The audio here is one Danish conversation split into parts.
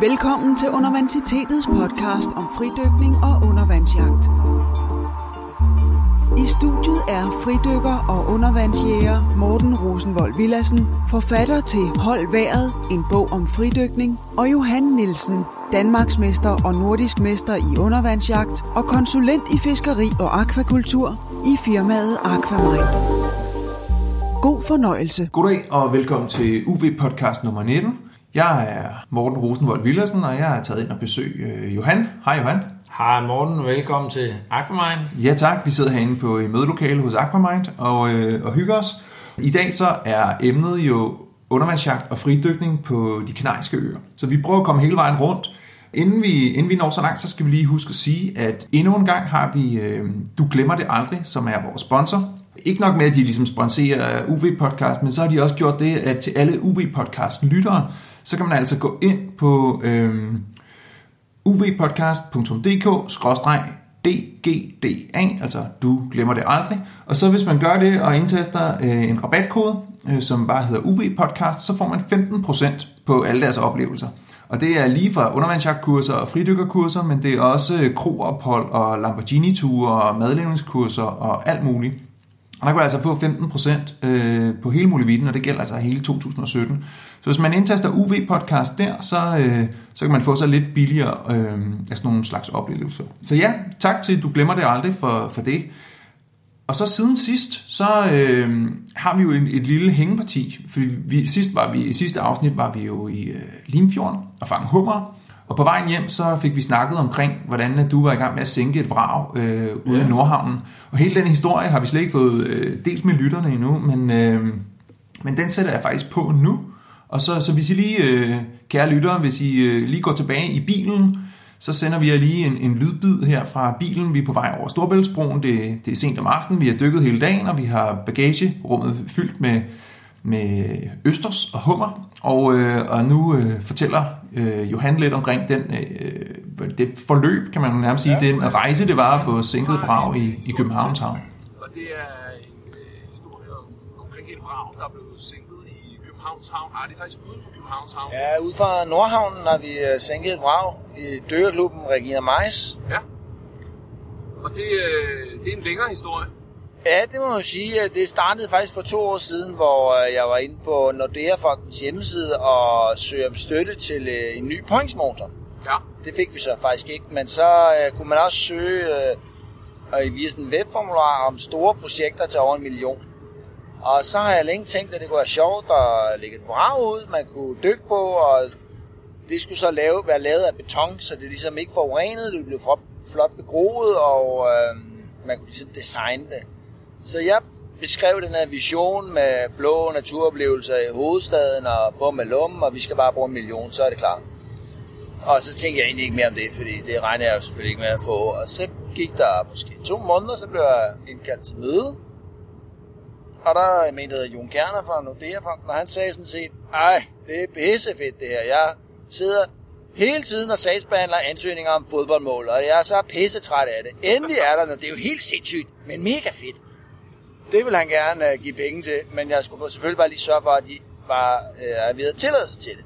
Velkommen til Undervandsitetets podcast om fridykning og undervandsjagt. I studiet er fridykker og undervandsjæger Morten Rosenvold Villassen, forfatter til Hold Været, en bog om fridykning, og Johan Nielsen, Danmarksmester og nordisk mester i undervandsjagt og konsulent i fiskeri og akvakultur i firmaet Aquamind. God fornøjelse. Goddag og velkommen til UV-podcast nummer 19. Jeg er Morten Rosenvold Villersen, og jeg er taget ind og besøg øh, Johan. Hej Johan. Hej Morten, velkommen til Aquamind. Ja tak, vi sidder herinde på et mødelokale hos Aquamind og, øh, og hygger os. I dag så er emnet jo undervandsjagt og fridykning på de kanariske øer. Så vi prøver at komme hele vejen rundt. Inden vi, inden vi når så langt, så skal vi lige huske at sige, at endnu en gang har vi øh, Du Glemmer Det Aldrig, som er vores sponsor. Ikke nok med, at de ligesom sponsorer UV-podcast, men så har de også gjort det, at til alle UV-podcast-lyttere, så kan man altså gå ind på øh, uvpodcast.dk-dgda, altså du glemmer det aldrig. Og så hvis man gør det og indtaster øh, en rabatkode, øh, som bare hedder uvpodcast, så får man 15% på alle deres oplevelser. Og det er lige fra undervandsjagtkurser og fridykkerkurser, men det er også kroophold og Lamborghini-ture og madlavningskurser og alt muligt. Og der kan altså få 15% øh, på hele muligheden, og det gælder altså hele 2017. Så hvis man indtaster UV-podcast der, så, øh, så kan man få sig lidt billigere øh, af sådan nogle slags oplevelser. Så ja, tak til Du Glemmer Det Aldrig for, for det. Og så siden sidst, så øh, har vi jo en, et lille hængeparti. For vi, sidst var vi, i sidste afsnit var vi jo i øh, Limfjorden og fangede hummer. Og på vejen hjem, så fik vi snakket omkring, hvordan du var i gang med at sænke et vrag øh, ude ja. i Nordhavnen. Og hele den historie har vi slet ikke fået øh, delt med lytterne endnu, men, øh, men den sætter jeg faktisk på nu. Og så, så hvis I lige, øh, kære lyttere, hvis I øh, lige går tilbage i bilen, så sender vi jer lige en, en lydbid her fra bilen. Vi er på vej over Storbæltsbroen. Det, det er sent om aftenen. Vi har dykket hele dagen, og vi har bagagerummet fyldt med, med østers og hummer. Og, øh, og nu øh, fortæller øh, Johan lidt omkring den, øh, det forløb, kan man nærmest sige, ja, den rejse, det var på sænket vrag i, i Københavns Havn. Og det er en øh, historie om, omkring et vrag, der blev sænket i Københavns Havn. Nej, det er faktisk uden for Københavns Havn. Ja, ude fra Nordhavnen har vi øh, sænket et vrag i døreklubben Regina Mais. Ja. Og det, øh, det er en længere historie. Ja, det må man sige. Det startede faktisk for to år siden, hvor øh, jeg var inde på Nordea Fondens hjemmeside og søgte om støtte til øh, en ny pointsmotor. Ja. Det fik vi så faktisk ikke, men så kunne man også søge uh, via sådan en webformular om store projekter til over en million. Og så har jeg længe tænkt, at det kunne være sjovt at lægge et vrag ud, man kunne dykke på, og det skulle så lave, være lavet af beton, så det ligesom ikke forurenet, det blev flot begroet, og uh, man kunne ligesom designe det. Så jeg beskrev den her vision med blå naturoplevelser i hovedstaden og bum med lummen, og vi skal bare bruge en million, så er det klar. Og så tænkte jeg egentlig ikke mere om det, fordi det regner jeg jo selvfølgelig ikke med at få. Og så gik der måske to måneder, så blev jeg indkaldt til møde. Og der er en, der hedder Jon Kerner fra Nordea Fonden, og han sagde sådan set, ej, det er pissefedt det her. Jeg sidder hele tiden og sagsbehandler ansøgninger om fodboldmål, og jeg er så pissetræt af det. Endelig er der noget. Det er jo helt sindssygt, men mega fedt det vil han gerne uh, give penge til, men jeg skulle selvfølgelig bare lige sørge for, at de bare uh, er ved tilladelse til det.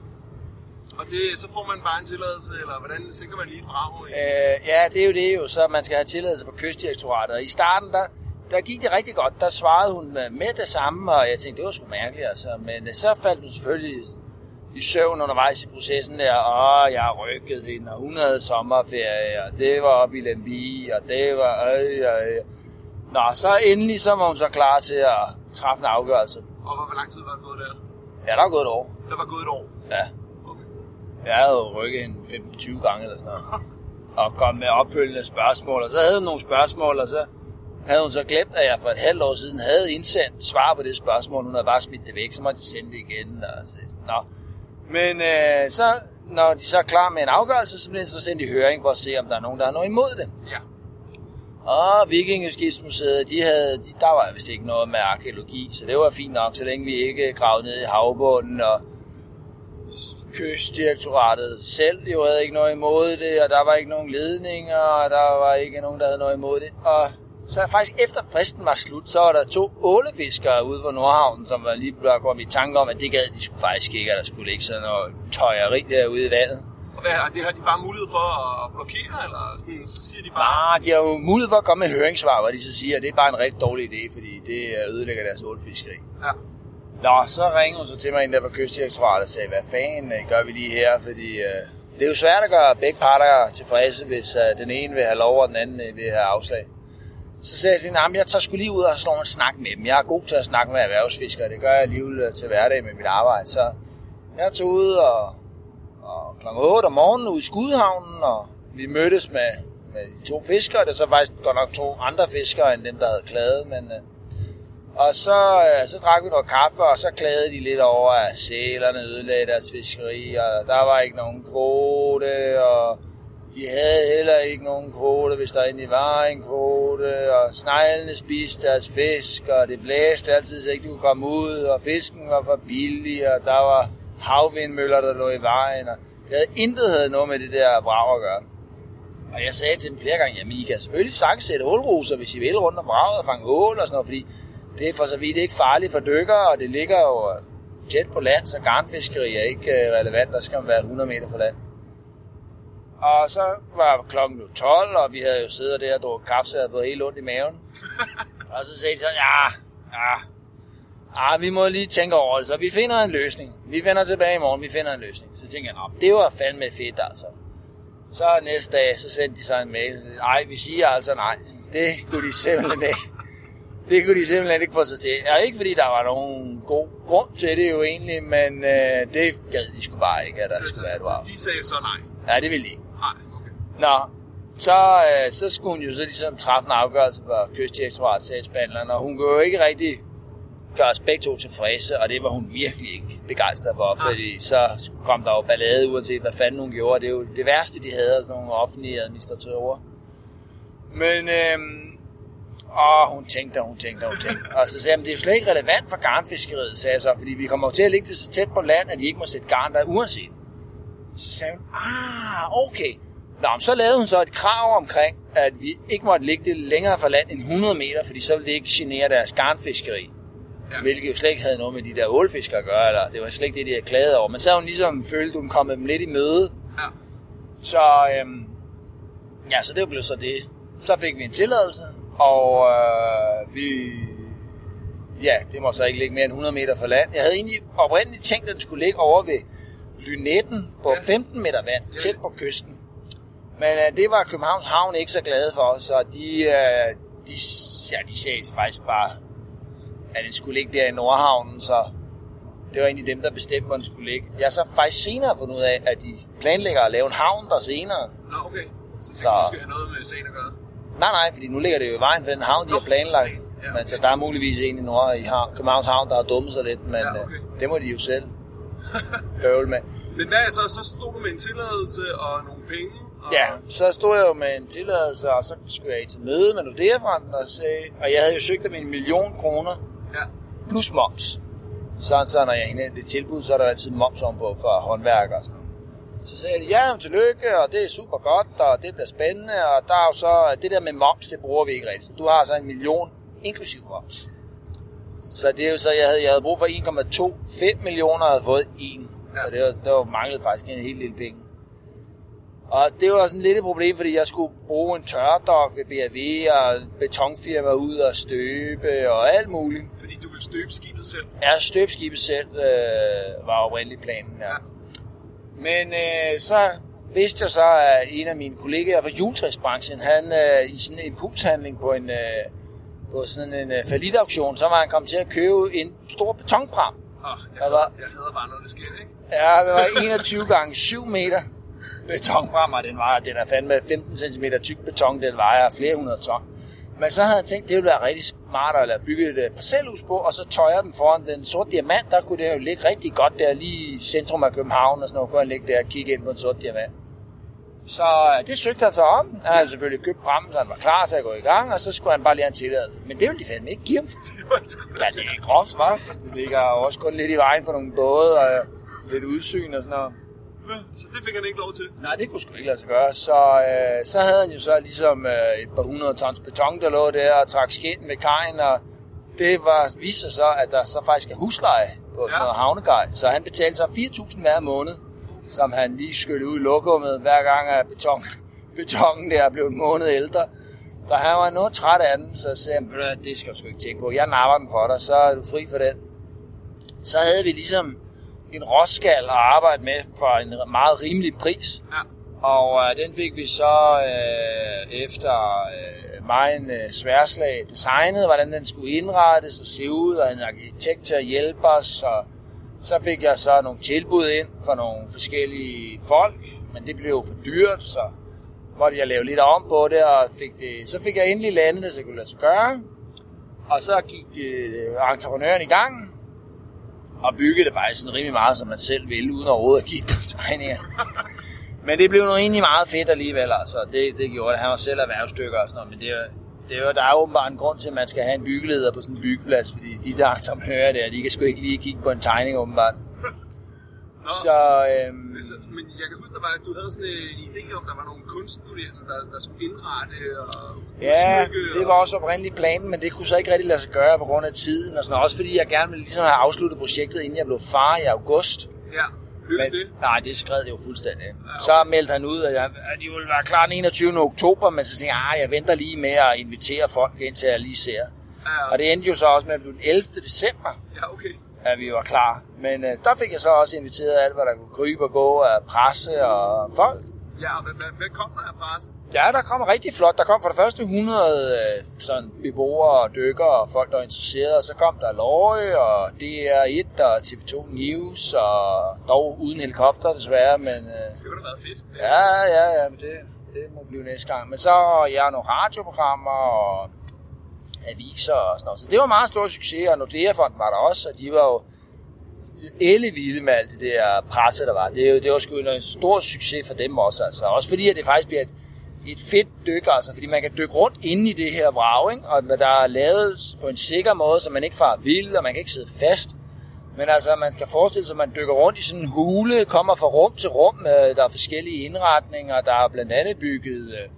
Og det, så får man bare en tilladelse, eller hvordan sænker man lige et brag? Uh, ja, det er jo det jo, så man skal have tilladelse fra kystdirektoratet. Og i starten, der, der gik det rigtig godt. Der svarede hun med det samme, og jeg tænkte, det var sgu mærkeligt. Altså. Men så faldt hun selvfølgelig i søvn undervejs i processen der. Åh, jeg har rykket hende, og hun havde sommerferie, og det var oppe i Lemby, og det var... Øh, øh. Nå, så endelig så var hun så klar til at træffe en afgørelse. Og hvor lang tid var det gået der? Ja, der var gået et år. Der var gået et år? Ja. Okay. Jeg havde rykket hende 15-20 gange eller sådan noget. og kom med opfølgende spørgsmål, og så havde hun nogle spørgsmål, og så havde hun så glemt, at jeg for et halvt år siden havde indsendt svar på det spørgsmål. Hun havde bare smidt det væk, så måtte de sende det igen. Og så, nå. Men øh, så, når de så er klar med en afgørelse, så bliver de så sendt i høring for at se, om der er nogen, der har noget imod det. Ja. Og Vikingeskibsmuseet, de havde, de, der var vist ikke noget med arkeologi, så det var fint nok, så længe vi ikke gravede ned i havbunden, og kystdirektoratet selv jo havde ikke noget imod det, og der var ikke nogen ledninger, og der var ikke nogen, der havde noget imod det. Og så faktisk efter fristen var slut, så var der to ålefiskere ude fra Nordhavn, som var lige blevet kommet i tanke om, at det gad de skulle faktisk ikke, at der skulle ligge sådan noget tøjeri derude i vandet. Og hvad, er det har de bare mulighed for at blokere, eller sådan, så siger de bare... Ah, de har jo mulighed for at komme med høringssvar, hvor de så siger, at det er bare en rigtig dårlig idé, fordi det ødelægger deres ålfiskeri. Ja. Nå, så ringede hun så til mig en der på kystdirektoratet og sagde, hvad fanden øh, gør vi lige her, fordi øh, det er jo svært at gøre begge parter tilfredse, hvis øh, den ene vil have lov, og den anden øh, vil have afslag. Så sagde jeg til hende, jeg tager sgu lige ud og slår en snak med dem. Jeg er god til at snakke med erhvervsfiskere, det gør jeg alligevel øh, til hverdag med mit arbejde. Så jeg tog ud og, og kl. 8 om morgenen ude i Skudhavnen, og vi mødtes med, med de to fiskere. Det er så faktisk godt nok to andre fiskere, end dem, der havde klaget, men... Øh, og så, øh, så drak vi noget kaffe, og så klagede de lidt over, at sælerne ødelagde deres fiskeri, og der var ikke nogen kvote, og de havde heller ikke nogen kvote, hvis der egentlig var en kvote, og sneglene spiste deres fisk, og det blæste altid, så ikke de kunne komme ud, og fisken var for billig, og der var havvindmøller, der lå i vejen, og det havde intet havde noget med det der brag at gøre. Og jeg sagde til dem flere gange, jamen I kan selvfølgelig sagtens sætte ålruser, hvis I vil rundt om braget og fange ål og sådan noget, fordi det er for så vidt ikke farligt for dykkere, og det ligger jo tæt på land, så garnfiskeri er ikke øh, relevant. Der skal man være 100 meter fra land. Og så var klokken 12, og vi havde jo siddet der og drukket kaffe, så jeg havde fået helt ondt i maven. og så sagde de sådan, ja, ja, ja, vi må lige tænke over det, så vi finder en løsning. Vi finder tilbage i morgen, vi finder en løsning. Så tænkte jeg, det var fandme fedt altså. Så næste dag, så sendte de sig en mail, nej, vi siger altså nej. Det kunne de simpelthen ikke. Det kunne de simpelthen ikke få sig til. Ja, ikke fordi der var nogen god grund til det jo egentlig, men øh, det gad de sgu bare ikke, at der Så, skulle så, være et så, de sagde så nej. Ja, det ville de ikke. Nej, okay. Nå, så, øh, så skulle hun jo så ligesom træffe en afgørelse for kystdirektoratet sagsbehandleren, og hun kunne jo ikke rigtig gøre os begge to tilfredse, og det var hun virkelig ikke begejstret for, fordi så kom der jo ballade uanset hvad fanden hun gjorde. Det er jo det værste, de havde, sådan nogle offentlige administratører. Men, øhm, og hun tænkte, og hun tænkte, og hun tænkte. Og så sagde jeg, det er jo slet ikke relevant for garnfiskeriet, sagde jeg så, fordi vi kommer jo til at ligge det så tæt på land, at de ikke må sætte garn der uanset. Så sagde hun, ah, okay. Nå, men så lavede hun så et krav omkring, at vi ikke måtte ligge det længere fra land end 100 meter, fordi så ville det ikke genere deres garnfiskeri. Ja. Ja. Hvilket jo slet ikke havde noget med de der ålfiskere at gøre, eller det var slet ikke det, de havde klaget over. Men så havde hun ligesom følt, at hun kom dem lidt i møde. Ja. Så, øhm, ja, så det blev så det. Så fik vi en tilladelse, og øh, vi... Ja, det må så ikke ligge mere end 100 meter fra land. Jeg havde egentlig oprindeligt tænkt, at den skulle ligge over ved Lynetten på Ja. 15 meter vand, tæt på kysten. Men øh, det var Københavns Havn ikke så glade for, så de, øh, de, ja, de sagde faktisk bare, at den skulle ligge der i Nordhavnen, så det var egentlig dem, der bestemte, hvor den skulle ligge. Jeg har så faktisk senere fundet ud af, at de planlægger at lave en havn der senere. Nå, okay. Så det Så- kan måske have noget med sagen at gøre. Nej, nej, fordi nu ligger det jo i vejen for den havn, de har Nå, planlagt. for satan. Ja, Men så okay. der er muligvis en i Nord i havn, Københavns Havn, der har dummet sig lidt, men Ja, ja, okay. okay. det må de jo selv bøvle med. Men hvad så? Så stod du med en tilladelse og nogle penge? Og... Ja, så stod jeg jo med en tilladelse, og så skulle jeg til møde med Nordea-fonden og sagde, og jeg havde jo søgt om en million kroner Ja. plus moms. Sådan så, når jeg indhentede det tilbud, så er der altid moms ombord for håndværk og sådan noget. Så sagde de, ja, tillykke, og det er super godt, og det bliver spændende, og der er jo så, det der med moms, det bruger vi ikke rigtigt. Så du har så en million inklusiv moms. Så det er jo så, jeg havde, jeg havde brug for 1,25 millioner, og havde fået 1. Ja. Så det var, det var manglet faktisk en helt lille penge. Og det var sådan lidt et problem, fordi jeg skulle bruge en tørdok ved BAV og betonfirma ud og støbe og alt muligt. Fordi du vil støbe skibet selv. Ja, støbskibet selv øh, var oprindelig planen, ja. Ja. Men øh, så vidste jeg så, at en af mine kollegaer fra juletræsbranchen, han øh, i sådan en impulshandling på en, øh, på sådan en øh, falitauktion, så var han kommet til at købe en stor betonpram. Oh, jeg, var- jeg hader bare, når det sker, ikke? Ja, det var 21 gange 7 meter og den, var, den er fandme 15 cm tyk beton, den vejer flere hundrede ton. Men så havde jeg tænkt, det ville være rigtig smart at lade bygge et øh, parcelhus på, og så tøjer den foran den sorte diamant, der kunne det jo ligge rigtig godt der, lige i centrum af København, og sådan noget, kunne han ligge der og kigge ind på en sort diamant. Så øh, det søgte han så om. Han havde selvfølgelig købt prammen, så han var klar til at gå i gang, og så skulle han bare lige have en tilladelse. Men det ville de fandme ikke give ham. Var Ja, det er groft, hva'? Det ligger også kun lidt i vejen for nogle både, og lidt udsyn og sådan noget. Så det fik han ikke lov til. Nej, det kunne sgu ikke lade sig gøre. Så, øh, så havde han jo så ligesom øh, et par hundrede tons beton, der lå der og trak skind med kajen, og det var, viste sig så, at der så faktisk er husleje på sådan Ja. noget havnegej. Så han betalte så 4.000 hver måned som han lige skyllede ud i lokummet, hver gang at beton, betongen der blev en måned ældre. Så han var noget træt af den, så sagde han, "Ved du hvad, det skal du sgu ikke tænke på. Jeg napper den for dig, så er du fri for den. Så havde vi ligesom en råskal at arbejde med for en meget rimelig pris. Ja. Og øh, den fik vi så øh, efter øh, mig en øh, sværslag designet, hvordan den skulle indrettes og se ud, og en arkitekt til at hjælpe os. Og så fik jeg så nogle tilbud ind fra nogle forskellige folk, men det blev jo for dyrt, så måtte jeg lave lidt om på det, og fik det, så fik jeg endelig landet det, så jeg kunne lade sig gøre. Og så gik det, øh, entreprenøren i gang, og byggede det faktisk sådan rimelig meget, som man selv ville, uden overhovedet at kigge på tegninger. Men det blev nu egentlig meget fedt alligevel, altså. Det, det gjorde det. Han var selv erhvervsstykker og sådan noget, men det, det er jo, der er åbenbart en grund til, at man skal have en byggeleder på sådan en byggeplads, fordi de der entreprenører der, de kan sgu ikke lige kigge på en tegning åbenbart. Nå. Så øhm, Så, men jeg kan huske, der var, at du havde sådan en idé om, der var nogle kunststuderende, der, der skulle indrette og ja, det var også oprindeligt planen, men det kunne så ikke rigtig lade sig gøre på grund af tiden og sådan noget. Også fordi jeg gerne ville ligesom have afsluttet projektet, inden jeg blev far i august. Ja, lykkedes det? Nej, det skred jo fuldstændig. okay. Så meldte han ud, at, jeg, at de ville være klar den 21. oktober, men så tænkte jeg, "Ah, jeg venter lige med at invitere folk ind til jeg lige ser. Ja, Og det endte jo så også med at blive den 11. december, ja, okay. At vi var klar. Men øh, der fik jeg så også inviteret alt, hvad der kunne krybe og gå af presse og folk. Ja, og hvad, hvad, hvad kom der af presse? Ja, der kom rigtig flot. Der kom for det første 100 øh, sådan beboere og dykkere og folk, der var interesserede. Og så kom der Løje og DR1 og TV2 News og dog uden helikopter desværre. Men øh, Det kunne da været fedt. ja, ja, ja, men det, det må blive næste gang. Men så ja, nogle radioprogrammer og aviser og sådan noget. Så det var en meget stor succes, og Nordea-fonden var der også, og de var jo ellevilde med alt det der presse, der var. Det, er det var sgu en stor succes for dem også. Altså. Også fordi, at det faktisk bliver et, et fedt dyk, altså, fordi man kan dykke rundt inde i det her vrag, ikke? og der er lavet på en sikker måde, så man ikke farer vild, og man kan ikke sidde fast. Men altså, man skal forestille sig, at man dykker rundt i sådan en hule, kommer fra rum til rum, øh, der er forskellige indretninger, der er blandt andet bygget øh,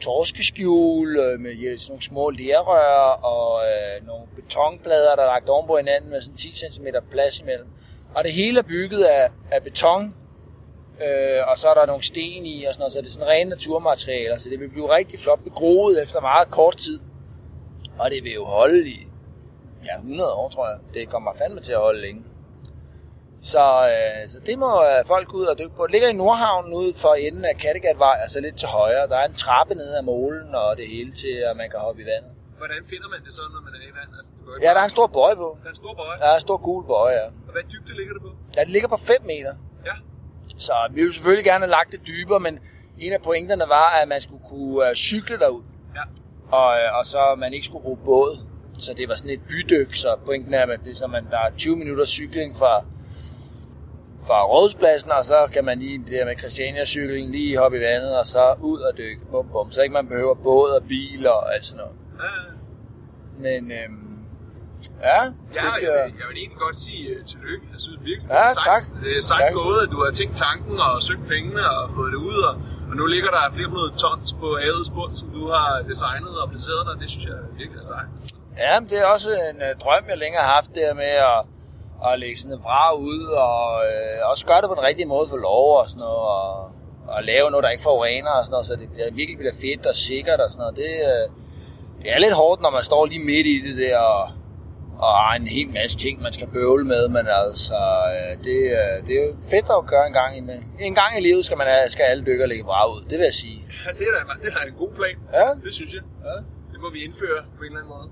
torskeskjul øh, med ja, sådan nogle små lerrør og øh, nogle betonplader, der er lagt oven på hinanden med sådan 10 cm plads imellem. Og det hele er bygget af, af beton, øh, og så er der nogle sten i og sådan noget, så det er sådan rene naturmaterialer, så det vil blive rigtig flot begroet efter meget kort tid. Og det vil jo holde i ja, 100 år, tror jeg. Det kommer fandme til at holde længe. Så, øh, så det må øh, folk ud og dykke på. Det ligger i Nordhavnen ude for enden af Kattegatvej, altså lidt til højre. Der er en trappe ned ad molen og det hele til, at man kan hoppe i vandet. Hvordan finder man det så, når man er i vand? Altså, du Ja, der er en stor bøje på. Der er en stor bøje. Der er en stor gul bøje, ja. Og hvad dybde ligger det på? Ja, det ligger på 5 meter. Ja. Så vi ville selvfølgelig gerne have lagt det dybere, men en af pointerne var, at man skulle kunne øh, cykle derud. Ja. og, øh, og så man ikke skulle bruge båd. Så det var sådan et bydyk, så pointen er, at det er så, man, der er 20 minutter cykling fra, fra rådhuspladsen, og så kan man lige der med Christiania-cyklen lige hoppe i vandet, og så ud og dykke. Bum, bum. Så ikke man behøver båd og bil og alt sådan noget. Ja, Men øhm, ja, ja det, jeg, vil, jeg vil egentlig godt sige uh, tillykke. Jeg synes virkelig, Ja, det er sejt, tak. Det er sejt Tak. gået, at du har tænkt tanken og søgt pengene og fået det ud. Og, og nu ligger der flere hundrede tons på havets bund, som du har designet og placeret der. Det synes jeg virkelig er sejt. Ja, men det er også en uh, drøm, jeg længe har haft der med at, at lægge sådan et vrag ud, og uh, også gøre det på den rigtige måde for lov og sådan noget, og, og lave noget, der ikke forurener og sådan noget, så det bliver, virkelig bliver fedt og sikkert og sådan noget. Det, uh, det er lidt hårdt, når man står lige midt i det der, og, og har en hel masse ting, man skal bøvle med, men altså, uh, det, uh, det er jo fedt at gøre en gang i. En gang i livet skal, man, skal alle dykker lægge vrag ud, det vil jeg sige. Ja, det er da, det er da en god plan. Ja. Det synes jeg. Ja. Det må vi indføre på en eller anden måde.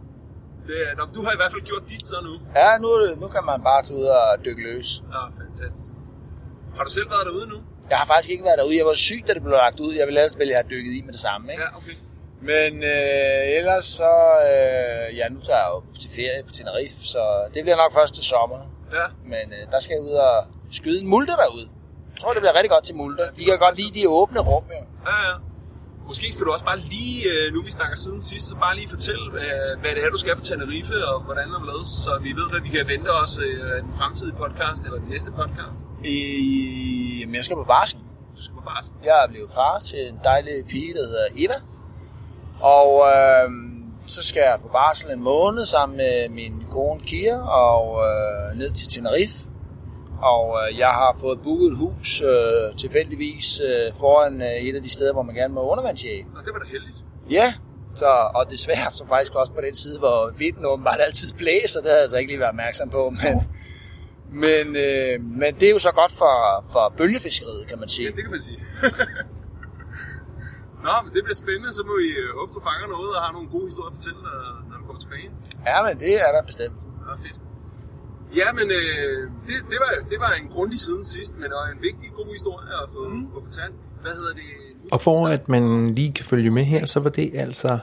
Det, nå, du har i hvert fald gjort dit så nu. Ja, nu, nu kan man bare tage ud og dykke løs. Ja, fantastisk. Har du selv været derude nu? Jeg har faktisk ikke været derude. Jeg var syg, da det blev lagt ud. Jeg ville ellers vel have dykket i med det samme. Ikke? Ja, okay. Men øh, ellers så... Øh, ja, nu tager jeg jo til ferie på Tenerife, så det bliver nok først til sommer. Ja, Men øh, der skal jeg ud og skyde en multer derude. Jeg tror, det bliver rigtig godt til multer. De kan godt lide de åbne rum, jo. ja, ja. Måske skal du også bare lige, øh, nu vi snakker siden sidst, så bare lige fortælle, hvad, hvad det er, du skal på Tenerife, og hvordan og hvorledes, så vi ved, hvad vi kan vente os øh, den fremtidige podcast, eller den næste podcast. I, jamen, jeg skal på barsel. Du skal på barsel. Jeg er blevet far til en dejlig pige, der hedder Eva. Og øh, så skal jeg på barsel en måned sammen med min kone Kira og øh, ned til Tenerife. Og øh, jeg har fået booket et hus øh, tilfældigvis øh, foran øh, et af de steder, hvor man gerne må undervandsjage. Nå, det var da heldigt. Ja, så, og desværre så faktisk også på den side, hvor vinden åbenbart altid blæser, det havde jeg så ikke lige været opmærksom på, men, men, øh, men det er jo så godt for, for bølgefiskeriet, kan man sige. Ja, det kan man sige. Nå, men det bliver spændende, så må vi øh, håbe, du fanger noget og har nogle gode historier at fortælle, når, når du kommer tilbage. Ja, men det er der bestemt. Ja, fedt. Ja, men øh, det, det, var, det var en grundig siden sidst, men og en vigtig, god historie at få, mm. få fortalt. Hvad hedder det? Og for at man lige kan følge med her, så var det altså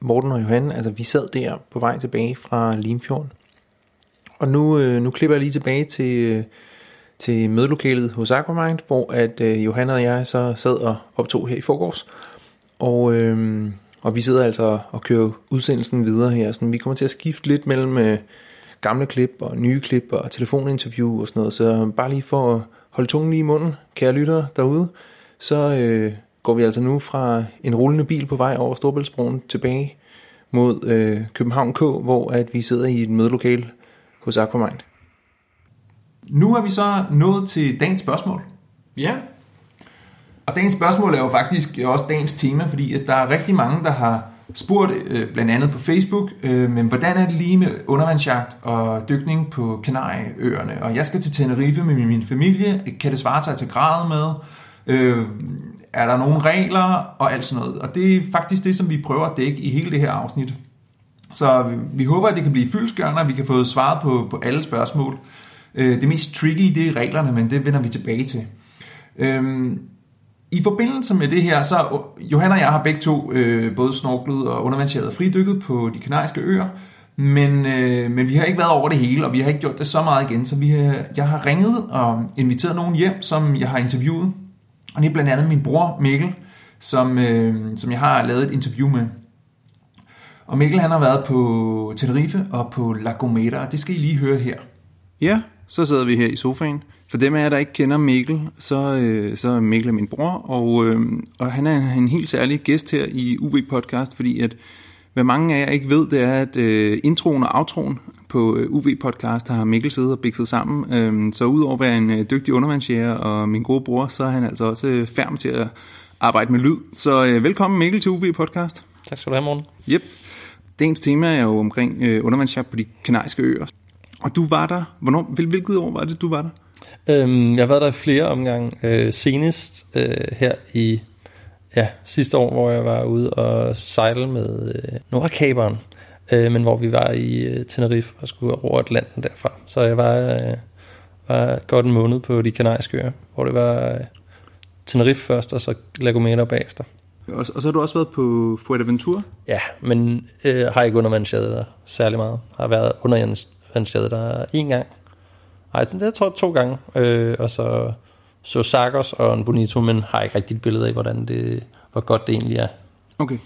Morten og Johan, altså vi sad der på vej tilbage fra Limfjorden. Og nu, øh, nu klipper jeg lige tilbage til, øh, til mødelokalet hos Aquamind, hvor at øh, Johan og jeg så sad og optog her i forgårs. Og, øh, og vi sidder altså og kører udsendelsen videre her. Sådan, vi kommer til at skifte lidt mellem øh, gamle klip og nye klip og telefoninterview og sådan noget. Så bare lige for at holde tungen lige i munden, kære lyttere derude, så øh, går vi altså nu fra en rullende bil på vej over Storbæltsbroen tilbage mod øh, København K, hvor at vi sidder i et mødelokale hos Aquamind. Nu er vi så nået til dagens spørgsmål. Ja. Og dagens spørgsmål er jo faktisk også dagens tema, fordi at der er rigtig mange, der har spurgt, øh, blandt andet på Facebook, øh, men hvordan er det lige med undervandsjagt og dykning på Kanarieøerne? Og jeg skal til Tenerife med min familie. Kan det svare sig til grad med? Øh, er der nogle regler og alt sådan noget? Og det er faktisk det, som vi prøver at dække i hele det her afsnit. Så vi, vi håber, at det kan blive fyldskørende, og vi kan få svaret på, på alle spørgsmål. Øh, det mest tricky, det er reglerne, men det vender vi tilbage til. Øhm, i forbindelse med det her, så Johan og jeg har begge to øh, både snorklet og undervandsjæret og fridykket på de kanariske øer, men, øh, men vi har ikke været over det hele, og vi har ikke gjort det så meget igen, så vi har, jeg har ringet og inviteret nogen hjem, som jeg har interviewet. Og det er blandt andet min bror Mikkel, som, øh, som jeg har lavet et interview med. Og Mikkel han har været på Tenerife og på La Gomera, og det skal I lige høre her. Ja, så sidder vi her i sofaen. For dem af jer, der ikke kender Mikkel, så, øh, så er Mikkel min bror, og, øh, og han er en helt særlig gæst her i UV-podcast, fordi at hvad mange af jer ikke ved, det er, at øh, introen og outroen på øh, UV-podcast har Mikkel siddet og bikset sammen. Øh, så udover at være en øh, dygtig undervandsjæger og min gode bror, så er han altså også øh, færm til at arbejde med lyd. Så øh, velkommen Mikkel til UV-podcast. Tak skal du have, morgen. Yep. Dagens tema er jo omkring øh, undervandsjagt på de kanariske øer. Og du var der, hvornår, hvil, hvilket år var det, du var der? Øhm, jeg har været der flere omgange. Øh, senest øh, her i ja, sidste år, hvor jeg var ude og sejle med øh, Nordkaberen, øh, men hvor vi var i øh, Tenerife og skulle over Atlanten derfra. Så jeg var, øh, var godt en måned på de kanariske øer, hvor det var øh, Tenerife først, og så La Gomera bagefter. Og, og så har du også været på Fuerteventura? Ja, men øh, har ikke undervandsjaget der særlig meget. Har været undervandsjaget der en gang. Nej, det tror jeg to gange. Øh, og så så Sagos og en Bonito, men har ikke rigtig et billede af, hvordan det, hvor godt det egentlig er. Okay.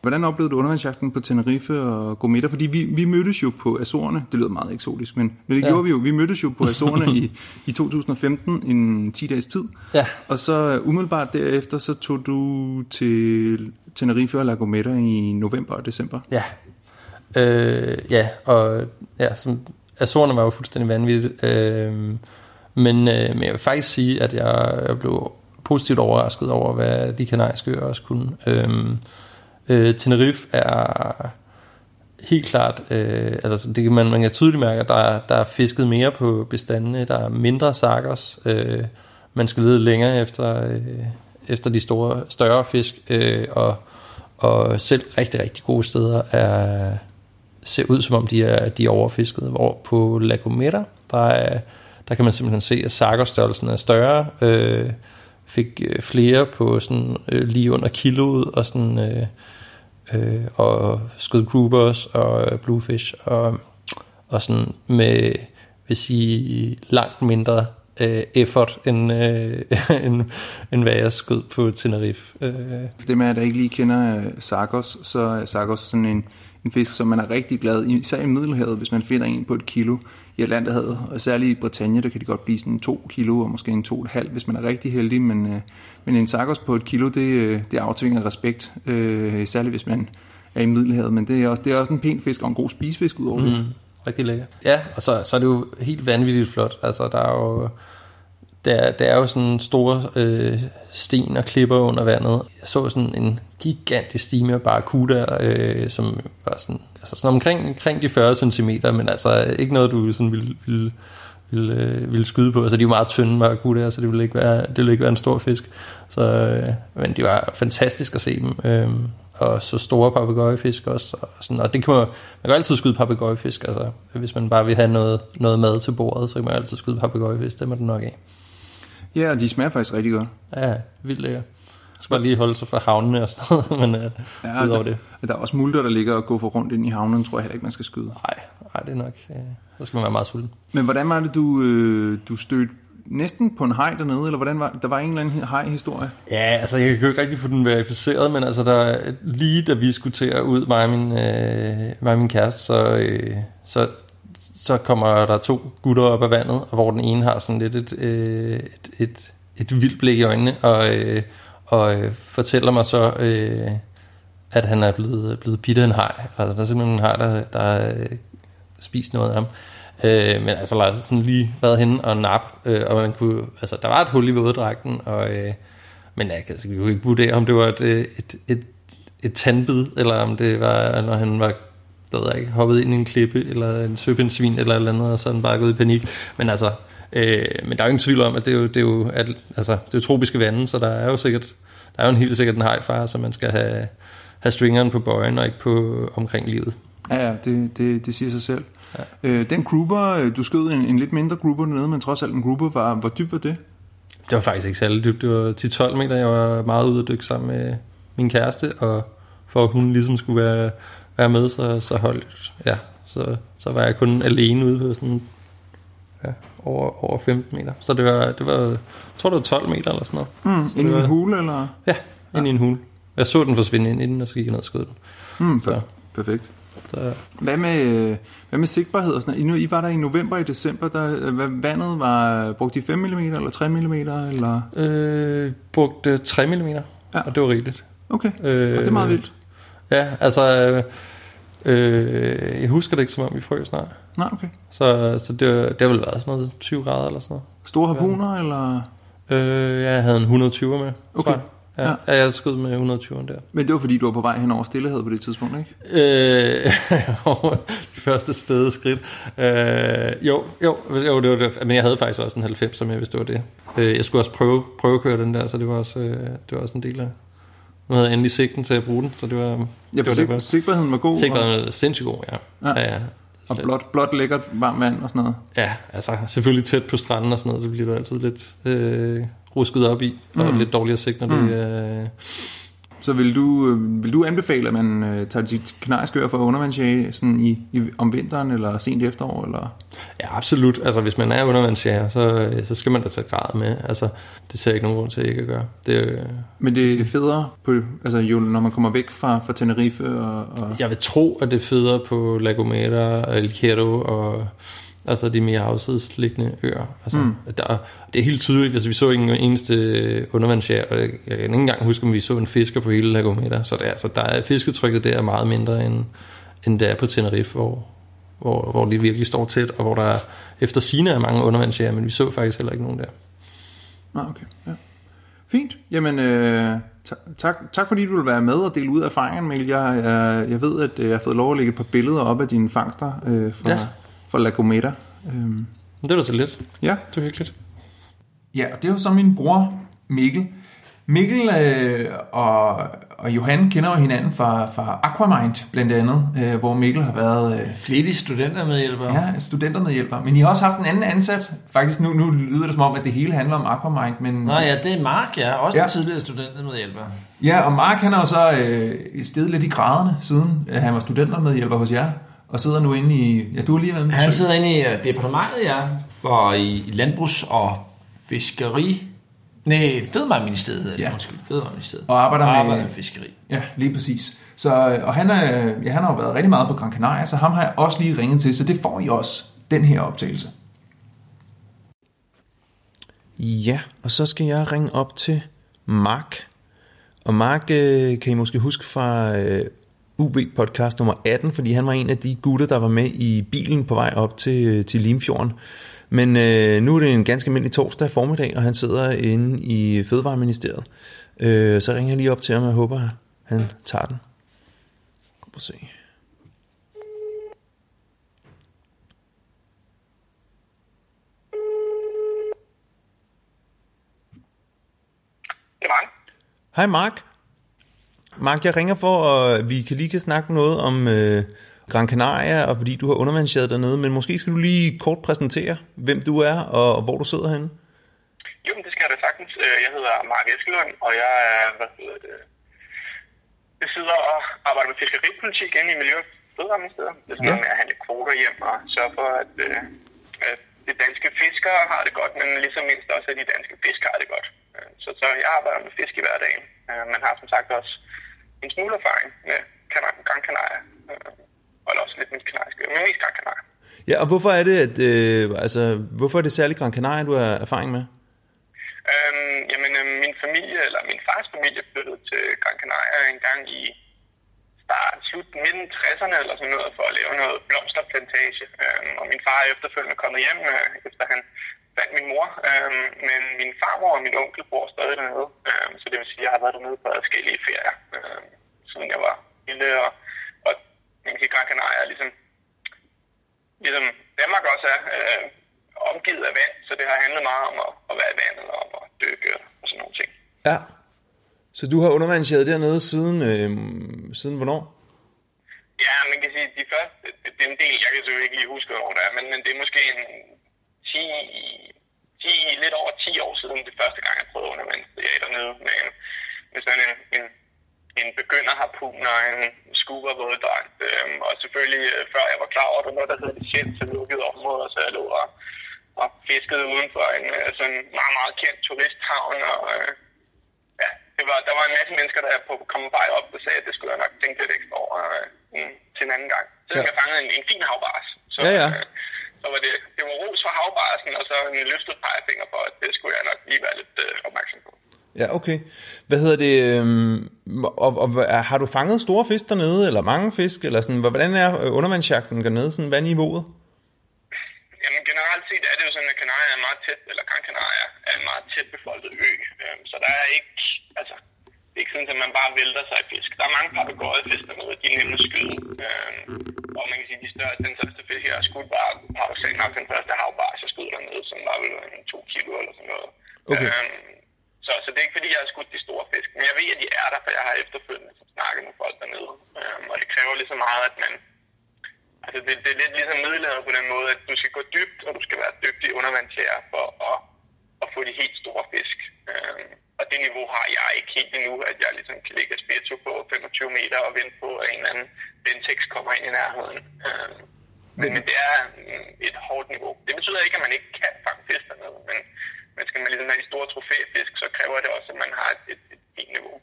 Hvordan oplevede du undervandsjagten på Tenerife og Gometa? Fordi vi, vi mødtes jo på Azorerne, det lyder meget eksotisk, men, men det ja. gjorde vi jo. Vi mødtes jo på Azorerne i, i 2015, en 10 dages tid. Ja. Og så umiddelbart derefter, så tog du til Tenerife og La Gometa i november og december. Ja, øh, ja og ja, som, Azorerne var jo fuldstændig vanvittigt. Øh, men, øh, men jeg vil faktisk sige, at jeg, jeg blev positivt overrasket over, hvad de kanariske øer også kunne. Øh, øh, Tenerife er helt klart, øh, altså det kan man, man kan tydeligt mærke, at der, der er fisket mere på bestandene, der er mindre sakkers, øh, man skal lede længere efter, øh, efter de store, større fisk, øh, og, og selv rigtig, rigtig gode steder er, ser ud som om de er, de er overfisket, hvor på La Gomera, der er der kan man simpelthen se, at sakkerstørrelsen er større. Øh, fik øh, flere på sådan øh, lige under kiloet, og sådan øh, øh, og skød groupers og øh, bluefish, og, og sådan med, vil sige, langt mindre øh, effort, end, øh, end, end hvad jeg skød på Tenerife. Øh. For dem af der ikke lige kender øh, Sargos, så er Sargos sådan en, en fisk, som man er rigtig glad i, især i Middelhavet, hvis man finder en på et kilo i Atlanterhavet, og særligt i Bretagne, der kan de godt blive sådan 2 kilo, og måske en 2,5, hvis man er rigtig heldig, men, øh, men en sakos på et kilo, det, øh, det aftvinger respekt, øh, særligt hvis man er i Middelhavet, men det er, også, det er også en pæn fisk og en god spisefisk udover mm. det. Mm-hmm. rigtig lækker. Ja, og så, så er det jo helt vanvittigt flot. Altså, der er jo... Der, der er jo sådan store øh, sten og klipper under vandet. Jeg så sådan en gigantisk stime af barracuda, øh, som var sådan, altså sådan omkring, omkring de 40 cm, men altså ikke noget, du sådan ville, ville, ville, øh, ville skyde på. Altså de er jo meget tynde barracuda, så det ville ikke være, det ville ikke være en stor fisk. Så, øh, men det var fantastisk at se dem. Øh, og så store papegøjefisk også. Og, sådan, og det kan man, man kan altid skyde papegøjefisk. Altså, hvis man bare vil have noget, noget mad til bordet, så kan man altid skyde papegøjefisk. Det må det nok af. Ja, og de smager faktisk rigtig godt. Ja, vildt lækkert. Jeg skal bare lige holde sig for havnene og sådan noget, men uh, Ja, udover der, det. der er også multer, der ligger og går for rundt ind i havnen, tror jeg heller ikke, man skal skyde. Nej, nej, det er nok... Uh, så skal man være meget sulten. Men hvordan var det, du, øh, du stødte næsten på en hej dernede, eller hvordan var Der var en eller anden hej-historie? Ja, altså jeg kan jo ikke rigtig få den verificeret, men altså der, lige da vi skulle til at ud, mig og min, øh, mig og min kæreste, så, øh, så, så kommer der to gutter op af vandet, og hvor den ene har sådan lidt et, øh, et, et, et vildt blik i øjnene, og, øh, og øh, fortæller mig så, øh, at han er blevet, blevet pittet af en haj. Altså der er simpelthen en hej, der, der har øh, spist noget af ham. Øh, men altså, der har sådan lige været henne og nap, øh, og man kunne, altså, der var et hul i våddragten, og, øh, men jeg kan, altså, vi kunne ikke vurdere, om det var et, øh, et, et, et tandbid, eller om det var, når han var det ved jeg ikke, hoppet ind i en klippe, eller en søpindsvin, eller et eller andet, og så den bare gået i panik. Men altså, øh, men der er jo ingen tvivl om, at det er jo, det er jo, at, altså, det er jo tropiske vande, så der er jo sikkert, der er jo en helt sikkert en hajfar, så man skal have, have stringeren på bøjen, og ikke på omkring livet. Ja, ja, det, det, det siger sig selv. Ja. Øh, den grouper, øh, du skød en, en lidt mindre grouper dernede, men trods alt en grouper, var, hvor dyb var det? Det var faktisk ikke særlig dybt. Det var 10-12 meter. Jeg var meget ude at dykke sammen med min kæreste, og for at hun ligesom skulle være, være med, så, så holdt ja, så, så var jeg kun alene ude på sådan ja, over, over 15 meter. Så det var, det var, jeg tror det var 12 meter eller sådan noget. Mm, Så ind i en hule, eller? Ja, ind i en hul. Jeg så den forsvinde ind i den, og så gik jeg ned og skød den. Mm, Så, perfekt. så, Hvad med, hvad med sigtbarhed og sådan noget? I, I var der i november og i december, der, hvad, vandet var, brugte I 5 mm eller 3 mm, eller? øh, brugte 3 mm, Ja. ja. og det var rigeligt. Okay, Øh, og det er meget vildt. Ja, altså, øh, jeg husker det ikke, som om vi frøs snart. Nej, okay. Så, så det, det har vel været sådan noget 20 grader eller sådan Store harpuner, eller? noget. Øh, jeg havde en 120 med. Okay. tror jeg. Ja, Ja. ja. jeg skød med 120 der. Men det var fordi, du var på vej hen over stillehed på det tidspunkt, ikke? Øh, over de første spæde skridt. Øh, jo, jo, jo det var det. Men jeg havde faktisk også en 90 med, hvis det var det. Øh, jeg skulle også prøve, prøve at køre den der, så det var også, øh, det var også en del af... Nu havde jeg endelig sigten til at bruge den, så det var... Ja, det for var sig, det, sigtbarheden var god, Sigtbarheden var sindssygt god, ja. Ja. ja, ja. og blot, blot lækkert varmt vand og sådan noget. Ja, altså selvfølgelig tæt på stranden og sådan noget, det bliver du altid lidt øh, rusket op i, og Mm. lidt dårligere sigt, når Mm. det er... Øh, Så vil du, øh, vil du anbefale, at man øh, tager dit kanariskør for undervandsjage sådan i, i, om vinteren eller sent efterår? Eller? ja, absolut. Altså, hvis man er undervandsjæger, så, øh, så skal man da tage grad med. Altså, det ser jeg ikke nogen grund til ikke at gøre. Det, øh, Men det er federe, på, altså jo, når man kommer væk fra, fra Tenerife og, og jeg vil tro, at det er federe på Lagomera El Hierro og altså de mere afsidesliggende øer. Altså, Mm. der, det er helt tydeligt, altså vi så ikke en eneste undervandsjær, og jeg kan ikke engang huske, om vi så en fisker på hele Lagomera, så det, altså, der er, fisketrykket der er meget mindre, end, end det er på Tenerife, hvor, hvor, hvor de virkelig står tæt, og hvor der er, efter sine er mange undervandsjæger, men vi så faktisk heller ikke nogen der. Nej, okay. Ja. Fint. Jamen, øh, ta- tak, tak fordi du vil være med og dele ud af erfaringerne, Mikkel. Jeg, jeg, jeg ved, at øh, jeg har fået lov at lægge et par billeder op af dine fangster øh, fra, Ja. Fra La Gometa. Øhm, Det var så lidt. ja, Det var hyggeligt. Ja, og det er jo så min bror Mikkel. Mikkel øh, og, og Johan kender jo hinanden fra, fra Aquamind blandt andet, øh, hvor Mikkel har været øh, Flittig studentermedhjælper. ja, studentermedhjælper. Men I har også haft en anden ansat. Faktisk nu, nu lyder det som om, at det hele handler om Aquamind. Men, Nå ja, det er Mark, ja. Også Ja. ja. en tidligere studentermedhjælper. ja, og Mark han har jo så øh, stedet lidt i graderne, siden øh, han var studentermedhjælper hos jer. Og sidder nu inde i... Ja, du har lige været med Han sidder inde i øh, departementet, ja, for i landbrugs- og fiskeri... Nej, Fødevareministeriet Ja. undskyld, Fødevareministeriet. Og arbejder Og med- arbejder med fiskeri. Ja, lige præcis. Så, og han, er, ja, han har jo været rigtig meget på Gran Canaria, så ham har jeg også lige ringet til, så det får I også, den her optagelse. Ja, og så skal jeg ringe op til Mark. Og Mark øh, kan I måske huske fra øh, UV-podcast nummer 18, fordi han var en af de gutter, der var med i bilen på vej op til, til Limfjorden. Men øh, nu er det en ganske almindelig torsdag formiddag, og han sidder inde i Fødevareministeriet. Øh, så ringer jeg lige op til ham, og jeg håber, han tager den. Prøv at se. Det. Hej Mark. Mark, jeg ringer for, at vi kan lige kan snakke noget om øh, Gran Canaria, og fordi du har undervandsjeret dernede, men måske skal du lige kort præsentere, hvem du er, og, og hvor du sidder henne. Jo, men det skal jeg da sagtens. Øh, Jeg hedder Mark Eskelund, og jeg er, hvad hedder det, jeg sidder og arbejder med fiskeripolitik inde i Miljø- og Fødevareministeriet. Det er sådan noget med at handle kvoter hjem og sørge for, at, øh, at de danske fiskere har det godt, men ligesom mindst også, at de danske fiskere har det godt. Øh, Så, så jeg arbejder med fisk i hverdagen. Øh, Man har som sagt også en smule erfaring med Cana- Gran Canaria, øh, og også lidt med kanariske, men mest Gran Canaria. Ja, og hvorfor er det, at, øh, altså, hvorfor er det særligt Gran Canaria, du har erfaring med? Øhm, jamen, øh, min familie, eller min fars familie, flyttede til Gran Canaria en gang i start, slut midten 60'erne eller sådan noget, for at lave noget blomsterplantage. Øhm, og min far er efterfølgende kommet hjem, øh, efter han fandt min mor. Øhm, men min farmor og min onkel bor stadig dernede. Øhm, så det vil sige, at jeg har været dernede på forskellige ferier, øhm, siden jeg var lille. Og, og man kan sige, Gran Canaria er ligesom, ligesom Danmark også er, øh, omgivet af vand, så det har handlet meget om at, at være i vandet og om at dykke og sådan nogle ting. Ja. Så du har undervandsjeret dernede siden, øh, siden hvornår? Ja, man kan sige, at de første, det, det er en del, jeg kan selvfølgelig ikke lige huske, hvor det er, men, men det er måske en 10, 10, lidt over 10 år siden, det første gang, jeg prøvede undervandsjage dernede med, en, med sådan en, en, en begynderharpun og en scuba våddragt. Øhm, og selvfølgelig, øh, før jeg var klar over, var noget, der hedder licens til lukkede områder, så jeg lå og, og fiskede uden for en øh, sådan meget, meget kendt turisthavn. Og, øh, ja, det var, der var en masse mennesker, der på kom vej op og sagde, at det skulle jeg nok tænke lidt ekstra over øh, til en anden gang. Så ja. jeg fangede en, en fin havbars. Så, Ja, ja. Øh, så var det, det var ros for havbarsen, og så en løftet pegefinger for, at det skulle jeg nok lige være lidt øh, opmærksom på. Ja, okay. Hvad hedder det? øhm, Og, og, har du fanget store fisk dernede, eller mange fisk, eller sådan, hvordan er øh, undervandsjagten dernede, sådan vandniveauet? Jamen generelt set er det jo sådan, at Canaria er meget tæt, eller Gran Canaria er en meget tæt befolket ø. Øhm, så der er ikke, altså, det er ikke sådan, at man bare vælter sig i fisk. Der er mange papegøjefisk dernede, de er nemme at skyde. Øhm, og man kan sige, de største, den største fisk, jeg har skudt, var paradoxalt nok den første havbar, jeg skød dernede, som var vel en to kilo eller sådan noget. Okay. Øhm, så, så det er ikke fordi, jeg har skudt de store fisk, men jeg ved, at de er der, for jeg har efterfølgende snakket med folk dernede. Øhm, og det kræver lige så meget, at man Altså det, det er lidt ligesom middelalder på den måde, at du skal gå dybt, og du skal være dygtig undervandsjæger for at, at få de helt store fisk. Øhm, og det niveau har jeg ikke helt endnu, at jeg ligesom kan ligge et spirito på 25 meter og vente på, at en eller anden Ventex kommer ind i nærheden. Øhm, men, men det er mm, et hårdt niveau. Det betyder ikke, at man ikke kan fange fisk dernede, men, men skal man ligesom have de store trofæfisk, så kræver det også, at man har et, et, et fint niveau.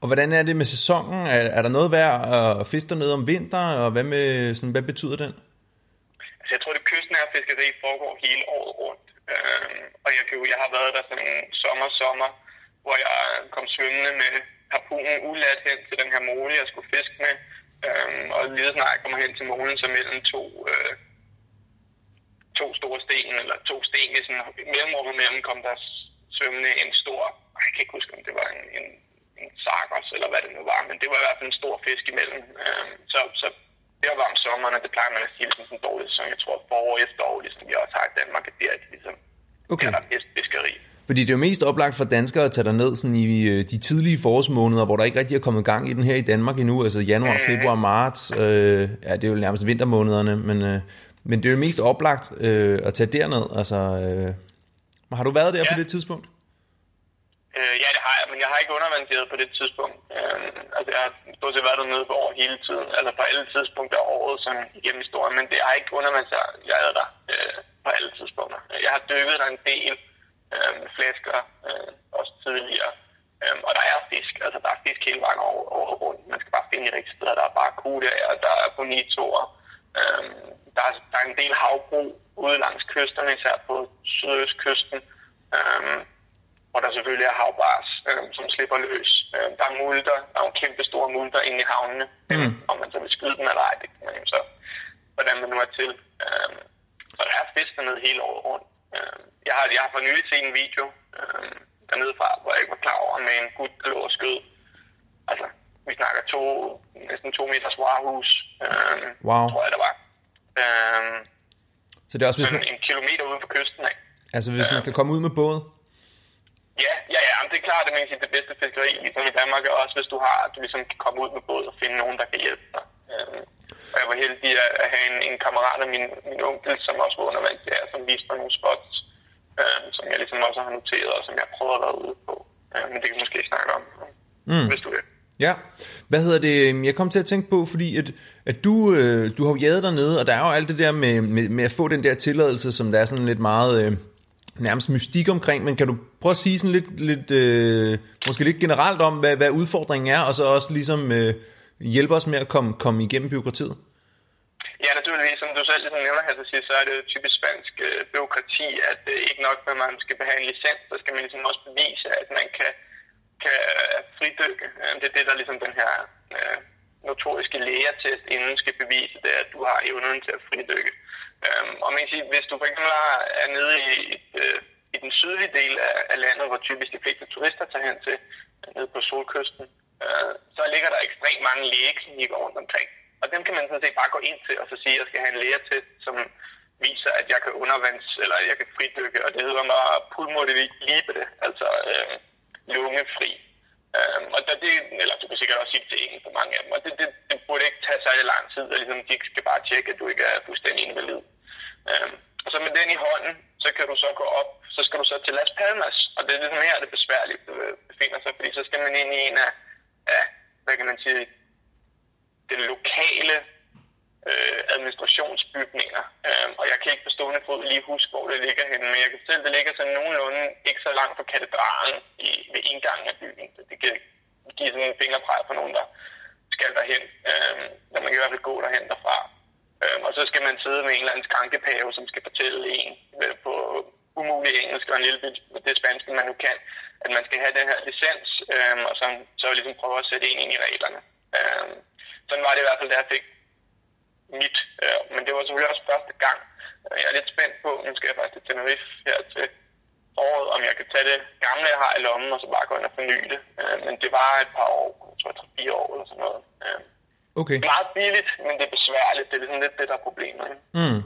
Og hvordan er det med sæsonen? Er, er der noget værd at fiske dernede om vinteren, og hvad, med, sådan, hvad betyder den? Altså, jeg tror, det kystnære fiskeri foregår hele året rundt. Øhm, og jeg, kan jo, jeg har været der sådan en sommer-sommer, hvor jeg kom svømmende med harpunen ulat hen til den her mole, jeg skulle fiske med. Øhm, og lige snart jeg kommer hen til molen, så mellem to, øh, to store sten, eller to sten i sådan mellemrum imellem, kom der svømmende en stor, jeg kan ikke huske, om det var en, en, en sargos, eller hvad det nu var, men det var i hvert fald en stor fisk imellem. Øhm, så, så det var om sommeren, og det plejer man at sige, ligesom sådan en dårlig sæson. Jeg tror, forår og efterår, ligesom vi også har i Danmark, det er ligesom, Okay. der er bedst fiskeri. Fordi det er jo mest oplagt for danskere at tage derned sådan i øh, de tidlige forårsmåneder, hvor der ikke rigtig er kommet gang i den her i Danmark endnu, altså januar, februar, marts, øh, ja, det er jo nærmest vintermånederne, men, øh, men det er jo mest oplagt øh, at tage derned, altså, øh, har du været der ja. på det tidspunkt? Øh, ja, det har jeg, men jeg har ikke undervandseret på det tidspunkt. Øh, altså, jeg har stort set været dernede på over hele tiden, altså på alle tidspunkter af året sådan igennem historien, men det har ikke undervandseret, jeg er der øh, på alle tidspunkter. Jeg har dykket der en del øh, flæsker, øh, også tidligere, øh, og der er fisk, altså der er fisk hele vejen over, over rundt. Man skal bare finde de rigtige steder, der er bare kudager, der er bonitoer, øh, der, er, der er en del havbrug ude langs kysterne, især på sydøstkysten. Øh, hvor der selvfølgelig er havbars, øh, som slipper løs. Øh, der er multer, der er nogle kæmpe store multer inde i havnene, mm. om man så vil skyde dem eller ej, det kan man jo så, hvordan man nu er til. Øh, og der er fisk dernede hele året rundt. Øh, jeg, har, jeg har for nylig set en video øh, dernede fra, hvor jeg ikke var klar over, med en gut, der lå og skød. Altså, vi snakker to, næsten to meters warehus, øh, Wow. tror jeg, der var. Øh, Så det er også, hvis man, en kilometer ude for kysten af. altså, hvis man kan komme ud med båd. Ja, ja, ja, men det er klart, at man kan sige, det bedste fiskeri ligesom i Danmark er også, hvis du har, at du ligesom kan komme ud med båd og finde nogen, der kan hjælpe dig. Øhm, og jeg var heldig at, at have en, en kammerat af min, min onkel, som også var undervandsjæger, som viste mig nogle spots, øhm, som jeg ligesom også har noteret, og som jeg prøver at være ude på. Øhm, men det kan vi måske snakke om, mm. hvis du vil. Ja, hvad hedder det? Jeg kom til at tænke på, fordi at, at du, øh, du har jo jaget dernede, og der er jo alt det der med, med, med at få den der tilladelse, som der er sådan lidt meget øh, nærmest mystik omkring, men kan du prøve at sige sådan lidt, lidt øh, måske lidt generelt om, hvad, hvad udfordringen er, og så også ligesom øh, hjælpe os med at komme, komme igennem byråkratiet? Ja, naturligvis. Som du selv ligesom nævner her til sidst, så er det jo typisk spansk øh, byråkrati, at øh, ikke nok med, at man skal behandle licens, så skal man ligesom også bevise, at man kan, kan øh, fridykke. Øh, det er det, der ligesom den her øh, notoriske lægetest inden skal bevise, det er, at du har evnen til at fridykke. Øh, og man kan sige, hvis du for eksempel er nede i, et, øh, i den sydlige del af, af landet, hvor typisk de fleste turister tager hen til, nede på solkysten, øh, så ligger der ekstremt mange lægeklinikker rundt omkring. Og dem kan man sådan set bare gå ind til og så sige, at jeg skal have en lægetest, som viser, at jeg kan undervands, eller jeg kan fridykke, og det hedder mig pulmonary libre, altså øh, lungefri. Øh, og der, det, eller du kan sikkert også sige det til engelsk på mange af dem, og det, det, det burde ikke tage særlig lang tid, og ligesom, de skal bare tjekke, at du ikke er fuldstændig invalid. Øh, og så med den i hånden, så kan du så gå op, så skal du så til Las Palmas, og det er ligesom her, det besværligt øh, befinder sig, fordi så skal man ind i en af, ja, hvad kan man sige, den lokale øh, administrationsbygninger. Øh, og jeg kan ikke på stående fod lige huske, hvor det ligger henne, men jeg kan selv, det ligger sådan nogenlunde ikke så langt fra katedralen i, ved indgangen af byen. Så det kan give sådan en fingerpræg for nogen, der skal derhen. Øh, når man kan i hvert fald gå derhen derfra. Øh, og så skal man sidde med en eller anden skrankepave, som skal fortælle en øh, på umulig engelsk og en lille bit det spanske, man nu kan, at man skal have den her licens, øh, og så, så ligesom prøve at sætte en ind i reglerne. Øh, sådan var det i hvert fald, da jeg fik mit. Øh, men det var selvfølgelig også første gang. Øh, Jeg er lidt spændt på, nu skal jeg faktisk til Tenerife her til året, om jeg kan tage det gamle, jeg har i lommen, og så bare gå ind og forny det. Øh, Men det var et par år, jeg tror jeg, fire år eller sådan noget. Øh, Okay. Det er meget billigt, men det er besværligt. Det er ligesom lidt det, der er problemet. ikke? Mm.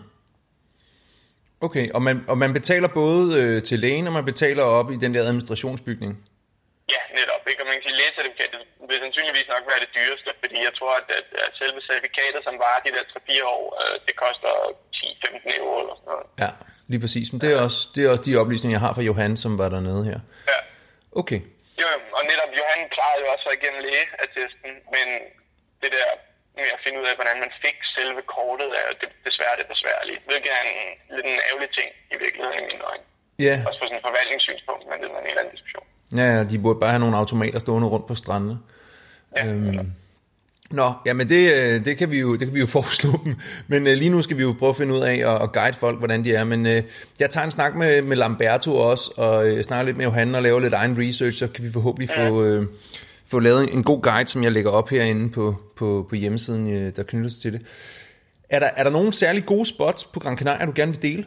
Okay, og man, og man betaler både øh, til lægen, og man betaler op i den der administrationsbygning? Ja, netop. Ikke? Og man kan sige, lægecertifikatet vil sandsynligvis nok være det dyreste, fordi jeg tror, at, at, at selve certifikatet, som var de der 3-4 år, øh, det koster 10-15 euro eller sådan noget. Ja, lige præcis. Men det er, også, det er også de oplysninger, jeg har fra Johan, som var dernede her. Ja. Okay. Jo, og netop Johan klarede jo også igennem lægeattesten, men det der med at finde ud af, hvordan man fik selve kortet, er det- desværre det besværlige, hvilket er en, lidt en ærgerlig ting i virkeligheden i mine øjne. Ja, Også på sådan en forvaltningssynspunkt, men det er en helt anden diskussion. ja, ja, de burde bare have nogle automater stående rundt på strandene. Ja, Øhm, Nå, jamen det, øh, det, kan vi jo, det kan vi jo foreslå dem. Men øh, lige nu skal vi jo prøve at finde ud af at, at guide folk, hvordan de er. Men øh, jeg tager en snak med, med Lamberto også, og øh, snakker lidt med Johan og laver lidt egen research, så kan vi forhåbentlig få, øh, få lavet en god guide, som jeg lægger op herinde på, på, på hjemmesiden, øh, der knytter sig til det. Er der, er der nogle særlig gode spots på Gran Canaria, du gerne vil dele?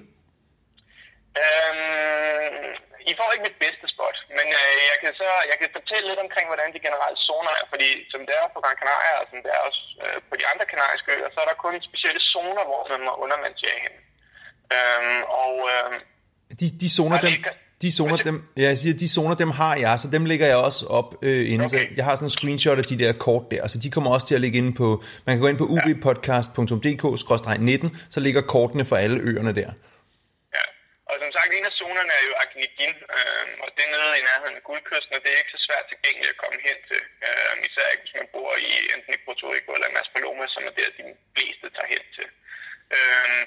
Øhm, I får ikke mit bedste spot, men øh, jeg kan så jeg kan fortælle lidt omkring, hvordan de generelle zoner er, fordi som det er på Gran Canaria, og som det er også øh, på de andre kanariske øer, så er der kun specielle zoner, hvor man må undervandsjage hen. Øhm, og øh, De, de zoner, Der dem, de zoner, dem, ja, jeg siger, de zoner, dem har jeg, så dem lægger jeg også op øh, inde. Okay. Jeg har sådan en screenshot af de der kort der, så de kommer også til at ligge inde på, man kan gå ind på ubpodcast.dk-19, så ligger kortene for alle øerne der. Ja, og som sagt, en af zonerne er jo Agnidin, øh, og det er nede i nærheden af Guldkysten, og det er ikke så svært tilgængeligt at komme hen til, øh, især ikke hvis man bor i enten i Puerto Rico eller Mas Palomas, som er der, de fleste tager hen til. Øh,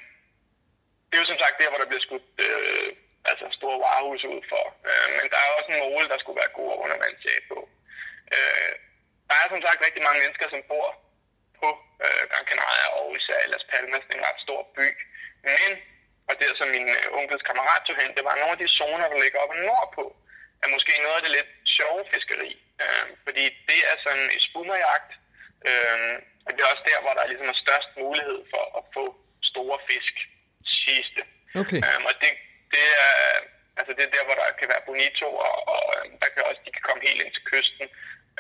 det er jo som sagt der, hvor der bliver skudt øh, altså store varehuse ud for, øh, men der er også en mål, der skulle være god undervandsjag på. Øh, der er som sagt rigtig mange mennesker, som bor på øh, Gran Canaria og især i Las Palmas, en ret stor by. Men, og det er som min øh, onkels kammerat tog hen, det var nogle af de zoner, der ligger oppe nordpå, er måske noget af det lidt sjove fiskeri. Øh, fordi det er sådan en spummerjagt, øh, og det er også der, hvor der ligesom er størst mulighed for at få store fisk sidste. Okay. Øh, og det, det er, altså det er der, hvor der kan være bonito, og, og øh, der kan også, de kan komme helt ind til kysten.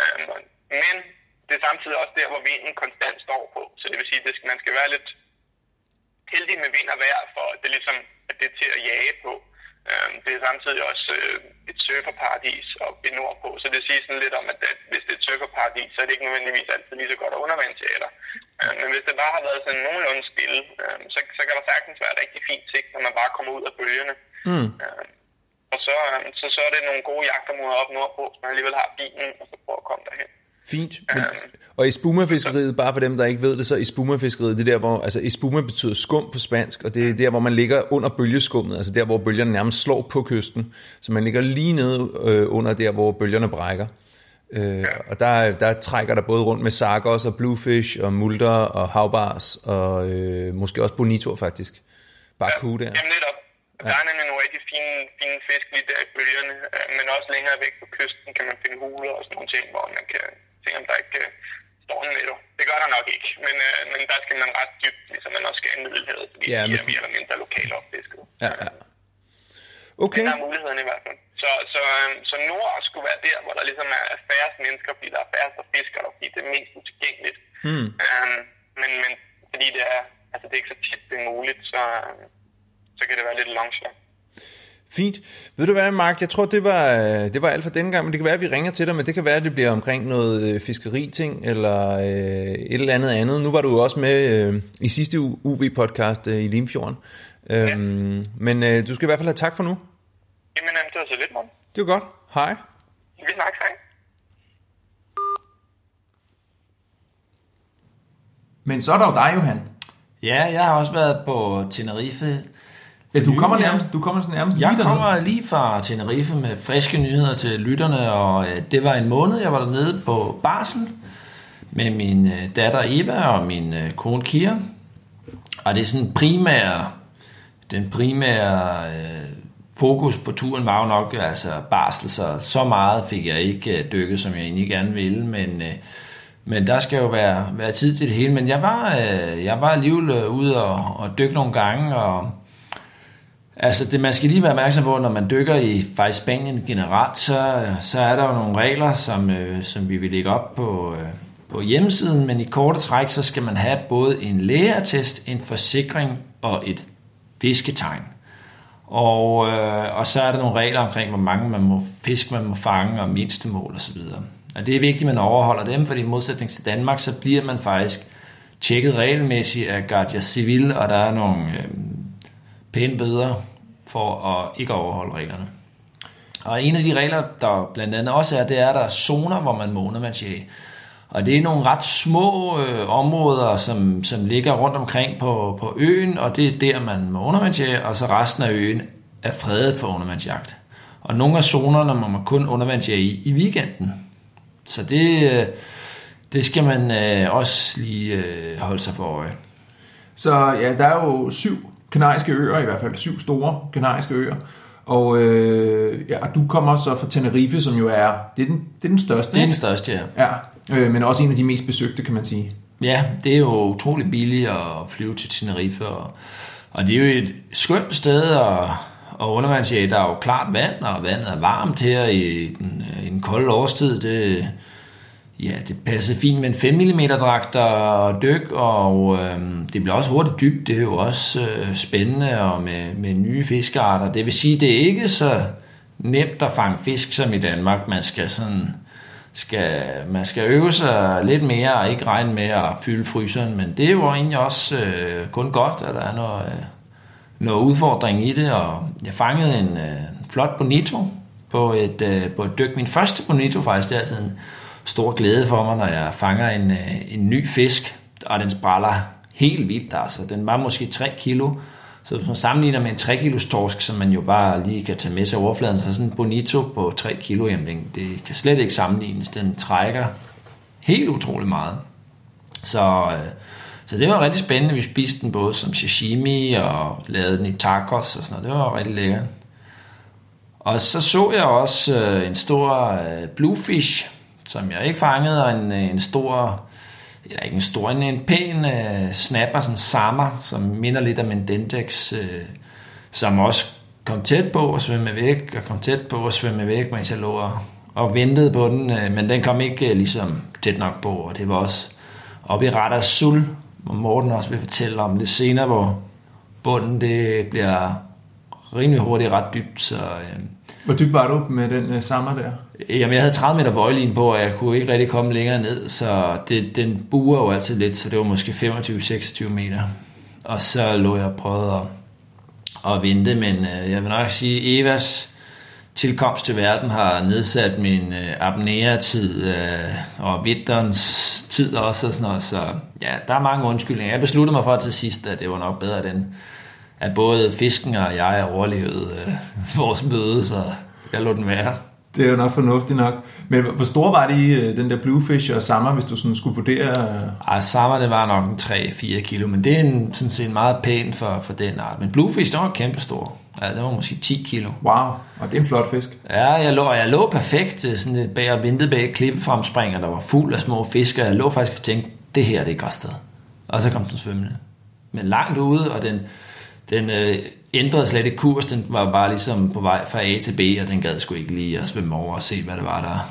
Øhm, men det er samtidig også der, hvor vinden konstant står på. Så det vil sige, at man skal være lidt heldig med vind og vejr, for at det ligesom at det er til at jage på. Øhm, Det er samtidig også øh, et surferparadis oppe i nordpå, så det siger sådan lidt om, at hvis det er et surferparadis, så er det ikke nødvendigvis altid lige så godt at undervandteater. Men hvis det bare har været sådan nogenlunde stille, øhm, så, så kan der sagtens være et rigtig fint sigt, når man bare kommer ud af bølgerne. Mm. Øhm, Og så, øhm, så, så er det nogle gode jagtermåder op nordpå, man alligevel har bilen, og så prøver at komme derhen. Fint. Men, og espumafiskeriet, bare for dem, der ikke ved det, så espumafiskeriet, det er der, hvor, altså espuma betyder skum på spansk, og det er der, hvor man ligger under bølgeskummet, altså der, hvor bølgerne nærmest slår på kysten. Så man ligger lige nede øh, under der, hvor bølgerne brækker. Øh, og der, der trækker der både rundt med sargos og bluefish og multer og havbars og øh, måske også bonito faktisk. Barracuda. Ja. Jamen netop. Der er nemlig nogle rigtig fine, fine fisk lige der i bølgerne, øh, men også længere væk på kysten kan man finde huler og sådan nogle ting, hvor man kan se, om der ikke øh, står en netto. Det gør der nok ikke, men, øh, men der skal man ret dybt, ligesom man også skal i Middelhavet, fordi Ja, ja, de men- er mere eller mindre lokalt opfisket. Ja, ja. Okay. Men der er mulighederne i hvert fald. Så, så, øh, så nord skulle være der, hvor der ligesom er færrest mennesker, fordi der er færrest der fisker der, fordi det er mest utilgængeligt. Hmm. Um, men, men fordi det er, altså det er ikke så tit det er muligt, så, øh, så kan det være lidt langsomt. Fint. Ved du hvad, Mark, jeg tror, det var, øh, det var alt for denne gang, men det kan være, at vi ringer til dig, men det kan være, at det bliver omkring noget øh, fiskeriting eller øh, et eller andet andet. Nu var du jo også med øh, i sidste UV-podcast øh, i Limfjorden. Øhm, Men øh, du skal i hvert fald have tak for nu. Jamen, det var så lidt, morgen. Det var godt. Hej. Vi snakkes, hej. Men så er der jo dig, Johan. Ja, jeg har også været på Tenerife. Ja, du kommer nærmest, du kommer sådan nærmest Jeg lige kommer lige fra Tenerife med friske nyheder til lytterne, og øh, det var en måned, jeg var dernede på Barsel med min øh, datter Eva og min øh, kone Kira. Og det er sådan primære, den primære øh, fokus på turen var jo nok altså barsel, så så meget fik jeg ikke øh, dykket, som jeg egentlig gerne ville, men, øh, men der skal jo være, være tid til det hele. Men jeg var, øh, jeg var alligevel ude og, og dykke nogle gange, og Altså, det, man skal lige være opmærksom på, når man dykker i faktisk Spanien generelt, så, så er der jo nogle regler, som, øh, som vi vil lægge op på, øh, på hjemmesiden, men i korte træk, så skal man have både en lægeattest, en forsikring og et fisketegn. Og, øh, og så er der nogle regler omkring, hvor mange man må fisk man må fange, og mindstemål osv. Og det er vigtigt, at man overholder dem, fordi i modsætning til Danmark, så bliver man faktisk tjekket regelmæssigt af Guardia Civil, og der er nogle øh, pæne bøder for at ikke overholde reglerne. Og en af de regler, der blandt andet også er, det er, at der er zoner, hvor man må undervandsjage. Og det er nogle ret små øh, områder, som, som ligger rundt omkring på, på øen, og det er der, man må undervandsjage, og så resten af øen er fredet for undervandsjagt. Og nogle af zonerne må man kun undervandsjage i, i weekenden. Så det, øh, det skal man øh, også lige øh, holde sig for øje. Så ja, der er jo syv kanariske øer, i hvert fald syv store kanariske øer. Og øh, ja, og du kommer så fra Tenerife, som jo er, det er den, det er den største. Det er den største, ja. Ja, øh, men også en af de mest besøgte, kan man sige. Ja, det er jo utrolig billigt at flyve til Tenerife, og, og det er jo et skønt sted at, at undervandsjage. Der er jo klart vand, og vandet er varmt her i den, i den kolde årstid. Det, ja, det passer fint med en 5 mm dragt og dyk, og øh, det bliver også hurtigt dybt. Det er jo også øh, spændende og med, med nye fiskearter. Det vil sige, det er ikke så nemt at fange fisk som i Danmark. Man skal sådan skal, man skal øve sig lidt mere og ikke regne med at fylde fryseren, men det er jo egentlig også øh, kun godt, at der er noget, øh, noget udfordring i det, og jeg fangede en øh, flot bonito på et, øh, på et dyk. Min første bonito faktisk, det er altid en stor glæde for mig, når jeg fanger en, øh, en ny fisk, og den spræller helt vildt. Altså. Den var måske 3 kilo, så hvis man sammenligner med en 3 kilos torsk, som man jo bare lige kan tage med sig overfladen, så sådan en bonito på 3 kilo, jamen det- det kan slet ikke sammenlignes. Den trækker helt utrolig meget. Så, øh, så det var rigtig spændende. Vi spiste den både som sashimi og lavede den i tacos og sådan noget. Det var rigtig lækkert. Og så så jeg også øh, en stor øh, bluefish, som jeg ikke fangede, og en, øh, en stor, eller ikke en stor, en, en pæn øh, uh, snapper, sådan sammer, som minder lidt om en Dendex, uh, som også kom tæt på at svømme væk, og kom tæt på at svømme væk, mens jeg lå og, og ventede på den, uh, men den kom ikke uh, ligesom tæt nok på, og det var også oppe i Radar Sul, hvor Morten også vil fortælle om lidt senere, hvor bunden det bliver rimelig hurtigt ret dybt, så Uh, hvor dybt var du med den øh, sammer der? Jamen, jeg havde 30 meter bøjlin på, og jeg kunne ikke rigtig komme længere ned, så det, den buer jo altid lidt, så det var måske 25-26 meter. Og så lå jeg og prøvede at, at vente, men øh, jeg vil nok sige, Evas tilkomst til verden har nedsat min øh, apnea-tid øh, og vinterens tid også og sådan noget, så ja, der er mange undskyldninger. Jeg besluttede mig for til sidst, at det var nok bedre, den, at både fisken og jeg overlevede øh, vores møde, så jeg lå den være. Det er jo nok fornuftigt nok. Men hvor stor var det i øh, den der bluefish og sammer, hvis du sådan skulle vurdere? Ej, sammer det var nok en 3-4 kilo, men det er en, sådan set meget pænt for, for den art. Men bluefish, den var kæmpestor. Ja, den var måske 10 kilo. Wow, og det er en flot fisk. Ja, jeg lå, jeg lå perfekt øh, sådan bag og ventede bag et klippefremspring, og der var fuld af små fisk, og jeg lå faktisk og tænkte, det her det er et godt sted. Og så kom den svømmende. Men langt ude, og den, den øh, ændrede slet ikke kurs, den var bare ligesom på vej fra A til B, og den gad sgu ikke lige at svømme over og se, hvad det var, der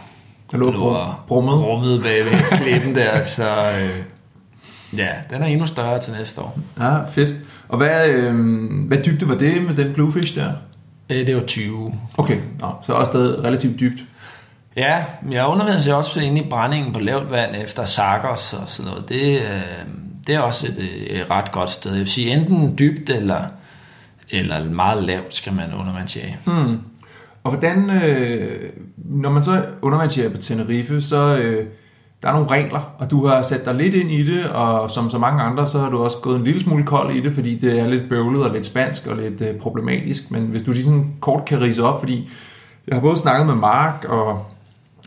Den lå lå brummet. brummede bag ved klippen der, så øh, ja, den er endnu større til næste år. Ja, fedt. Og hvad, øh, hvad dybde var det med den bluefish der? Øh, Det var 20. Okay, Nå, så også stadig relativt dybt. Ja, men jeg underviser også inde i brændingen på lavt vand efter Sargos og sådan noget. Det, øh, det er også et, øh, et ret godt sted. Jeg vil sige, enten dybt eller, eller meget lavt skal man undervandsjage. Hmm. Og hvordan, øh, når man så undervandsjæger på Tenerife, så øh, der er nogle regler, og du har sat dig lidt ind i det, og som så mange andre, så har du også gået en lille smule kold i det, fordi det er lidt bøvlet og lidt spansk og lidt øh, problematisk. Men hvis du lige sådan kort kan rise op, fordi jeg har både snakket med Mark, og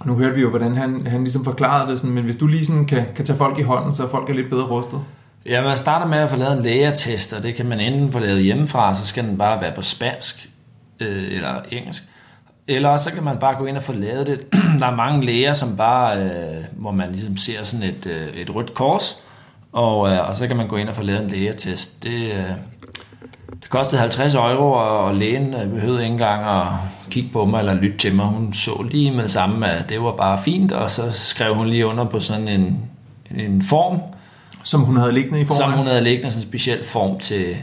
nu hørte vi jo, hvordan han, han ligesom forklarede det, sådan, men hvis du lige sådan kan, kan tage folk i hånden, så folk er lidt bedre rustet. Ja, man starter med at få lavet en lægetest, og det kan man enten få lavet hjemmefra, så skal den bare være på spansk øh, eller engelsk. Eller så kan man bare gå ind og få lavet det. Der er mange læger, som bare, øh, hvor man ligesom ser sådan et, øh, et rødt kors, og, øh, og så kan man gå ind og få lavet en lægetest. Det, øh, det kostede 50 euro, og, lægen øh, behøvede ikke engang at kigge på mig eller lytte til mig. Hun så lige med det samme, at det var bare fint, og så skrev hun lige under på sådan en, en form, Som hun havde liggende i som forvejen. hun havde liggende sådan en speciel form til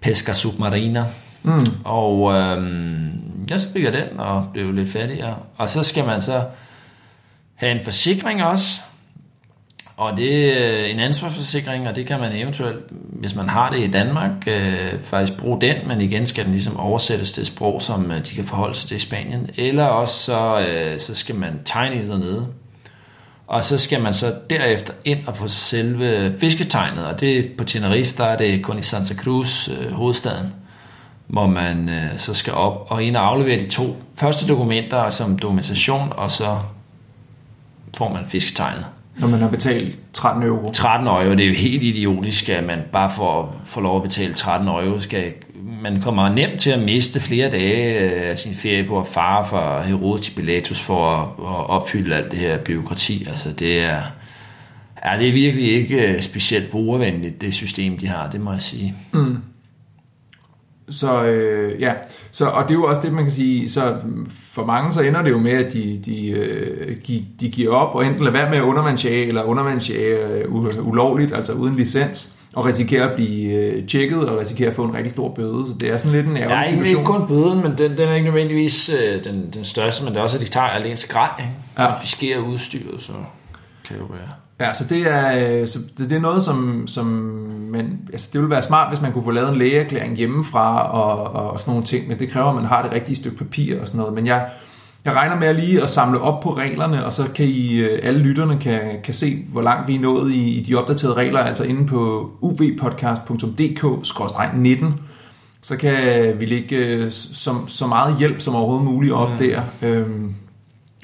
pesca submarina. Mm. Og øhm, jeg så fik jeg den og blev lidt fattigere. Og så skal man så have en forsikring også. Og det er en ansvarsforsikring, og det kan man eventuelt, hvis man har det i Danmark, øh, faktisk bruge den, men igen skal den ligesom oversættes til et sprog, som øh, de kan forholde sig til i Spanien. Eller også så, øh, så skal man tegne det dernede. Og så skal man så derefter ind og få selve fisketegnet, og det på Tenerife, der er det kun i Santa Cruz, øh, hovedstaden, hvor man øh, så skal op og ind og aflevere de to første dokumenter som dokumentation, og så får man fisketegnet. Når man har betalt 13 euro. 13 euro, det er jo helt idiotisk, at man bare får, får lov at betale 13 euro. Skal, man kommer nemt til at miste flere dage øh, af sin ferie på at fare fra Herodes til Pilatus for at, at opfylde alt det her byråkrati. Altså det er, ja, det er virkelig ikke øh, specielt brugervenligt, det system, de har, det må jeg sige. Mm. Så øh, ja, så, og det er jo også det, man kan sige, så for mange så ender det jo med, at de, de, øh, de, de giver op og enten lader være med at undervandsjage, eller undervandsjage øh, ulovligt, altså uden licens, og risikerer at blive øh, tjekket og risikerer at få en rigtig stor bøde. Så det er sådan lidt en ærgerlig Ja, situation. ikke kun bøden, men den, den er ikke nødvendigvis øh, den, den største, men det er også, at de tager alene grej? Ja. Konfiskerer udstyret, så kan det jo være. Ja, så det er, øh, så det, er noget, som, som men, altså det ville være smart, hvis man kunne få lavet en lægeerklæring hjemmefra og, og sådan nogle ting, men det kræver, at man har det rigtige stykke papir og sådan noget. Men jeg, jeg regner med at lige at samle op på reglerne, og så kan I, øh, alle lytterne kan, kan se, hvor langt vi er nået i, i de opdaterede regler, altså inde på uvpodcast.dk-19. Så kan vi lægge øh, så, så meget hjælp som overhovedet muligt op mm. der. Øhm, og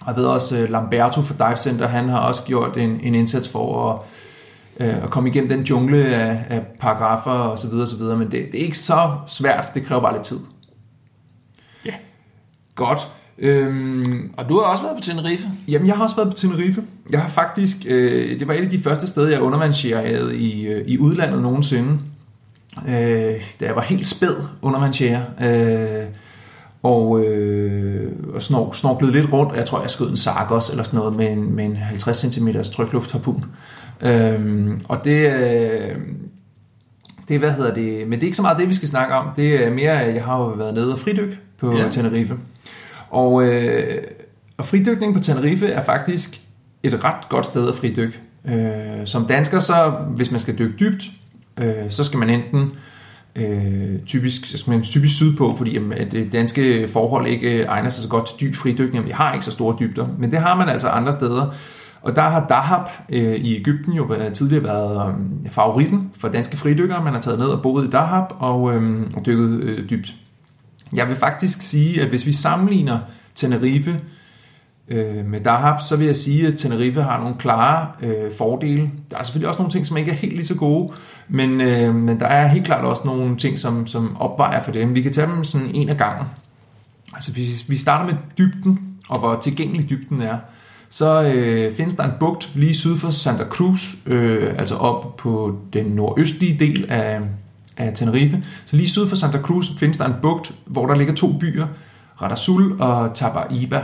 jeg ved også, øh, Lamberto fra Dive Center, han har også gjort en, en indsats for at, øh, at komme igennem den jungle af, af paragrafer og så videre, og så videre. Men det, det er ikke så svært, det kræver bare lidt tid. Ja. Godt. Øhm, Og du har også været på Tenerife. Jamen, jeg har også været på Tenerife. Jeg har faktisk, øh, det var et af de første steder, jeg undervandsjærede i, øh, i udlandet nogensinde. Øh, da jeg var helt spæd undervandsjære. Øh, og, øh, og snor, snorklede lidt rundt. Jeg tror, jeg skød en Sargos eller sådan noget med en, med en 50 cm trykluftharpun. Øh, og det, øh, det, hvad hedder det, men det er ikke så meget det, vi skal snakke om. Det er mere, at jeg har jo været nede og fridyk på ja. Tenerife. Og, øh, og fridykning på Tenerife er faktisk et ret godt sted at fridykke. Øh, som dansker, så hvis man skal dykke dybt, øh, så skal man enten øh, Øh, typisk, så man typisk sydpå, fordi jamen, at det danske forhold ikke øh, egner sig så godt til dyb fridykning. Vi har ikke så store dybder, men det har man altså andre steder. Og der har Dahab øh, i Ægypten jo været, tidligere været øh, favoritten for danske fridykkere. Man har taget ned og boet i Dahab og, øh, og dykket øh, dybt. Jeg vil faktisk sige, at hvis vi sammenligner Tenerife øh, med Dahab, så vil jeg sige, at Tenerife har nogle klare øh, fordele. Der er selvfølgelig også nogle ting, som ikke er helt lige så gode, men, øh, men der er helt klart også nogle ting, som, som opvejer for dem. Vi kan tage dem sådan en af gangen. Altså hvis vi starter med dybden, og hvor tilgængelig dybden er, så øh, findes der en bugt lige syd for Santa Cruz, øh, altså op på den nordøstlige del af, af Tenerife. Så lige syd for Santa Cruz findes der en bugt, hvor der ligger to byer, Radasul og Tabaiba.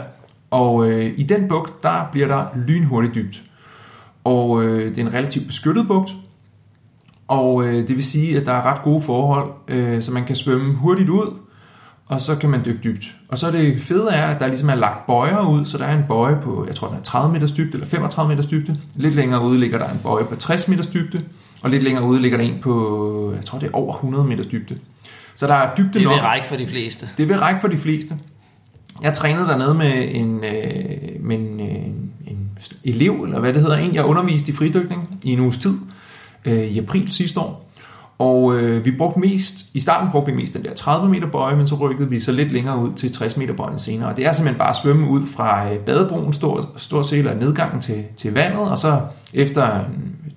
Og øh, i den bugt, der bliver der lynhurtigt dybt. Og øh, det er en relativt beskyttet bugt, og øh, det vil sige, at der er ret gode forhold, øh, så man kan svømme hurtigt ud, og så kan man dykke dybt. Og så det fede er, at der ligesom er lagt bøjer ud, så der er en bøje på, jeg tror den er 30 meters dybde, eller 35 meters dybde. Lidt længere ude ligger der en bøje på 60 meters dybde, og lidt længere ude ligger der en på, jeg tror det er over 100 meters dybde. Så der er dybde Det nok. vil række for de fleste. Det vil række for de fleste. Jeg trænede dernede med en, øh, med en, øh, en elev, eller hvad det hedder, en jeg underviste i fridykning i en uges tid, øh, i april sidste år. Og øh, vi brugte mest, i starten brugte vi mest den der 30 meter bøje, men så rykkede vi så lidt længere ud til 60 meter bøjen senere. Og det er simpelthen bare at svømme ud fra øh, badebroen, stort, stort set, eller nedgangen til, til vandet, og så efter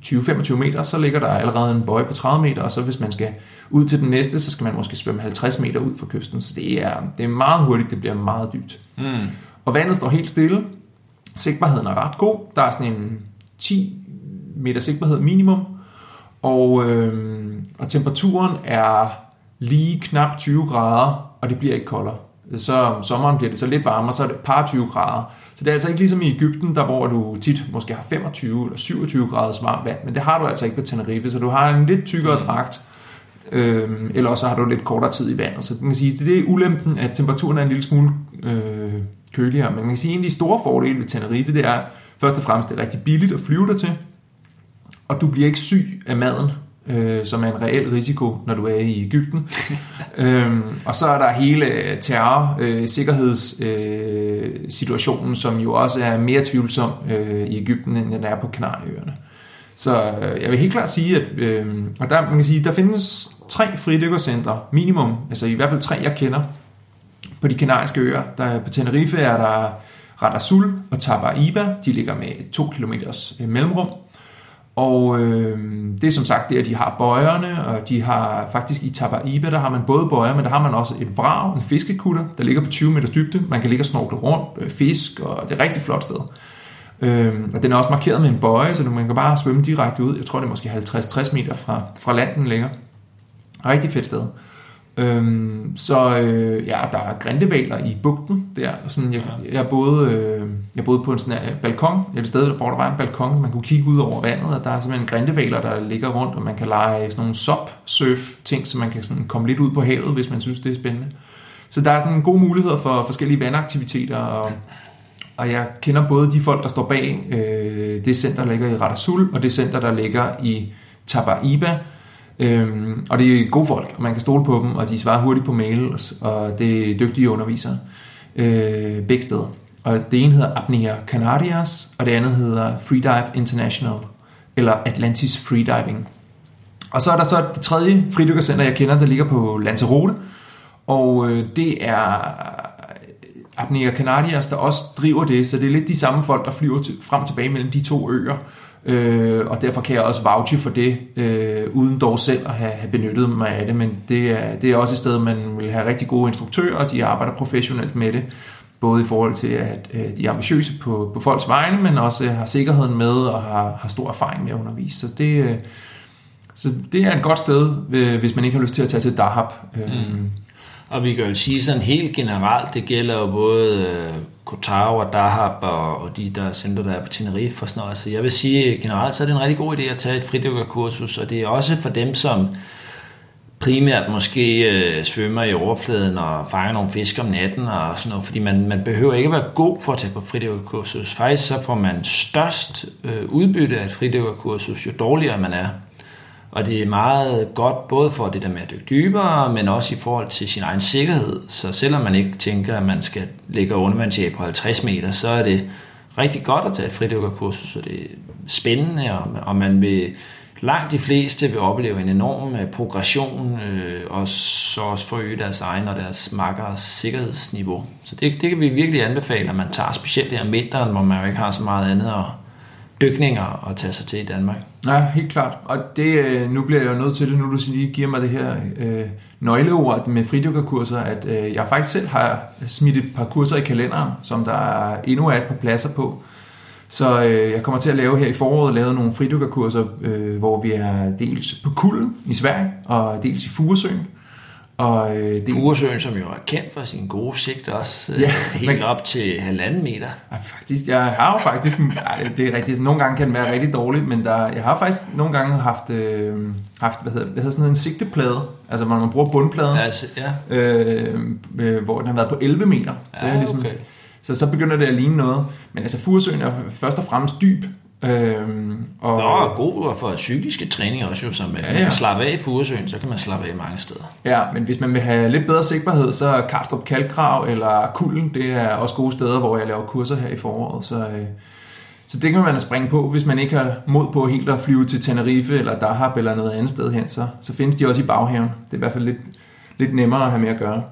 20-25 meter, så ligger der allerede en bøje på 30 meter, og så hvis man skal ud til den næste, så skal man måske svømme 50 meter ud fra kysten. Så det er, det er meget hurtigt, det bliver meget dybt. Mm. Og vandet står helt stille. Sigtbarheden er ret god. Der er sådan en 10 meter sigtbarhed minimum. Og, øh, og temperaturen er lige knap 20 grader, og det bliver ikke koldere. Så om sommeren bliver det så lidt varmere, så er det et par 20 grader. Så det er altså ikke ligesom i Ægypten, der hvor du tit måske har 25 eller 27 graders varmt vand, men det har du altså ikke på Tenerife, så du har en lidt tykkere dragt, øh, eller også har du lidt kortere tid i vandet. Så man kan sige, det er ulempen, at temperaturen er en lille smule øh, køligere. Men man kan sige, at en af de store fordele ved Tenerife, det er først og fremmest, det er rigtig billigt at flyve der til, og du bliver ikke syg af maden, øh, som er en reel risiko, når du er i Ægypten. øhm, og så er der hele terror, øh, sikkerhedssituationen, øh, situationen, som jo også er mere tvivlsom øh, i Ægypten, end den er på Kanarieøerne. Så øh, jeg vil helt klart sige, at øh, og der, man kan sige, der findes tre fridykkercentre, minimum, altså i hvert fald tre, jeg kender, på de kanariske øer. Der, på Tenerife er der Radasul og Tabaiba, de ligger med to kilometers øh, mellemrum. Og øh, det er som sagt det, at de har bøjerne, og de har faktisk i Tabaiba, der har man både bøjer, men der har man også et vrag, en fiskekutter, der ligger på 20 meters dybde. Man kan ligge og snorkle rundt, øh, fisk, og det er et rigtig flot sted. Øh, og den er også markeret med en bøje, så man kan bare svømme direkte ud. Jeg tror, det er måske 50-60 meter fra, fra landen længere. ligger. Rigtig fedt sted. Øhm, så øh, ja, der er grindevaler i bugten der. Sådan, jeg, jeg, boede, øh, jeg boede på en sådan her balkon, et sted, hvor der var en balkon, man kunne kigge ud over vandet, og der er simpelthen grindevaler, der ligger rundt, og man kan lege sådan nogle sop-surf-ting, så man kan sådan komme lidt ud på havet, hvis man synes, det er spændende. Så der er sådan en god mulighed for forskellige vandaktiviteter, og, og jeg kender både de folk, der står bag øh, det center, der ligger i Radasul, og det center, der ligger i Tabaiba, Øhm, og det er gode folk, og man kan stole på dem, og de svarer hurtigt på mail, og det er dygtige undervisere øh, begge steder. Og det ene hedder Apnea Canarias, og det andet hedder Freedive International, eller Atlantis Freediving. Og så er der så det tredje fridykkercenter, jeg kender, der ligger på Lanzarote, og øh, det er øh, Apnea Canarias, der også driver det, så det er lidt de samme folk, der flyver til, frem og tilbage mellem de to øer. Øh, og derfor kan jeg også vouche for det, øh, uden dog selv at have, have benyttet mig af det. Men det er, det er også et sted, man vil have rigtig gode instruktører, og de arbejder professionelt med det. Både i forhold til, at øh, de er ambitiøse på, på folks vegne, men også har sikkerheden med og har, har stor erfaring med at undervise. Så det, øh, så det er et godt sted, øh, hvis man ikke har lyst til at tage til Dahab. Øh, Mm. Og vi kan jo sige sådan helt generelt, det gælder jo både øh, Kotaro og Dahab og, og de der center, der er på Tenerife og sådan noget. Så jeg vil sige generelt, så er det en rigtig god idé at tage et fridykkerkursus, og det er også for dem, som primært måske øh, svømmer i overfladen og fanger nogle fisk om natten og sådan noget, fordi man, man behøver ikke være god for at tage på fridykkerkursus. Faktisk så får man størst øh, udbytte af et fridykkerkursus, jo dårligere man er. Og det er meget godt både for det der med at dykke dybere, men også i forhold til sin egen sikkerhed. Så selvom man ikke tænker, at man skal ligge undervandsjæg på 50 meter, så er det rigtig godt at tage et fridykkerkursus, så det er spændende, og, og man vil langt de fleste vil opleve en enorm øh, progression, øh, og så også forøge deres egen og deres makkers sikkerhedsniveau. Så det, det kan vi virkelig anbefale, at man tager specielt her om vinteren, hvor man jo ikke har så meget andet at dykninger at tage sig til i Danmark. Ja, helt klart. Og det, øh, nu bliver jeg jo nødt til det, nu du lige giver mig det her øh, nøgleord med fridykkerkurser, at øh, jeg faktisk selv har smidt et par kurser i kalenderen, som der er endnu er et par pladser på. Så øh, jeg kommer til at lave her i foråret lave nogle fridykkerkurser, øh, hvor vi er dels på Kulden i Sverige, og dels i Furesøen. Og, øh, det... Furesøen, som jo er kendt for sin gode sigt også, øh, ja, helt men... op til halvanden meter. Ja, faktisk, jeg har jo faktisk, det er rigtigt, nogle gange kan den være rigtig dårlig, men der, jeg har faktisk nogle gange haft, øh, haft hvad hedder, hvad hedder sådan noget, en sigteplade, altså hvor man bruger bundpladen, altså, ja. øh, øh, hvor den har været på 11 meter. Ja, det er ligesom, okay. Så så begynder det at ligne noget. Men altså Furesøen er først og fremmest dyb, Øhm, og, Nå, god for psykiske træning også jo, så man ja, ja. kan slappe af i Furesøen, så kan man slappe af mange steder. Ja, men hvis man vil have lidt bedre sigtbarhed, så er Karstrup Kalkgrav eller Kulden, det er også gode steder, hvor jeg laver kurser her i foråret, så, øh, så det kan man springe på, hvis man ikke har mod på helt at flyve til Tenerife eller Dahab eller noget andet sted hen, så, så findes de også i baghaven. Det er i hvert fald lidt, lidt nemmere at have med at gøre.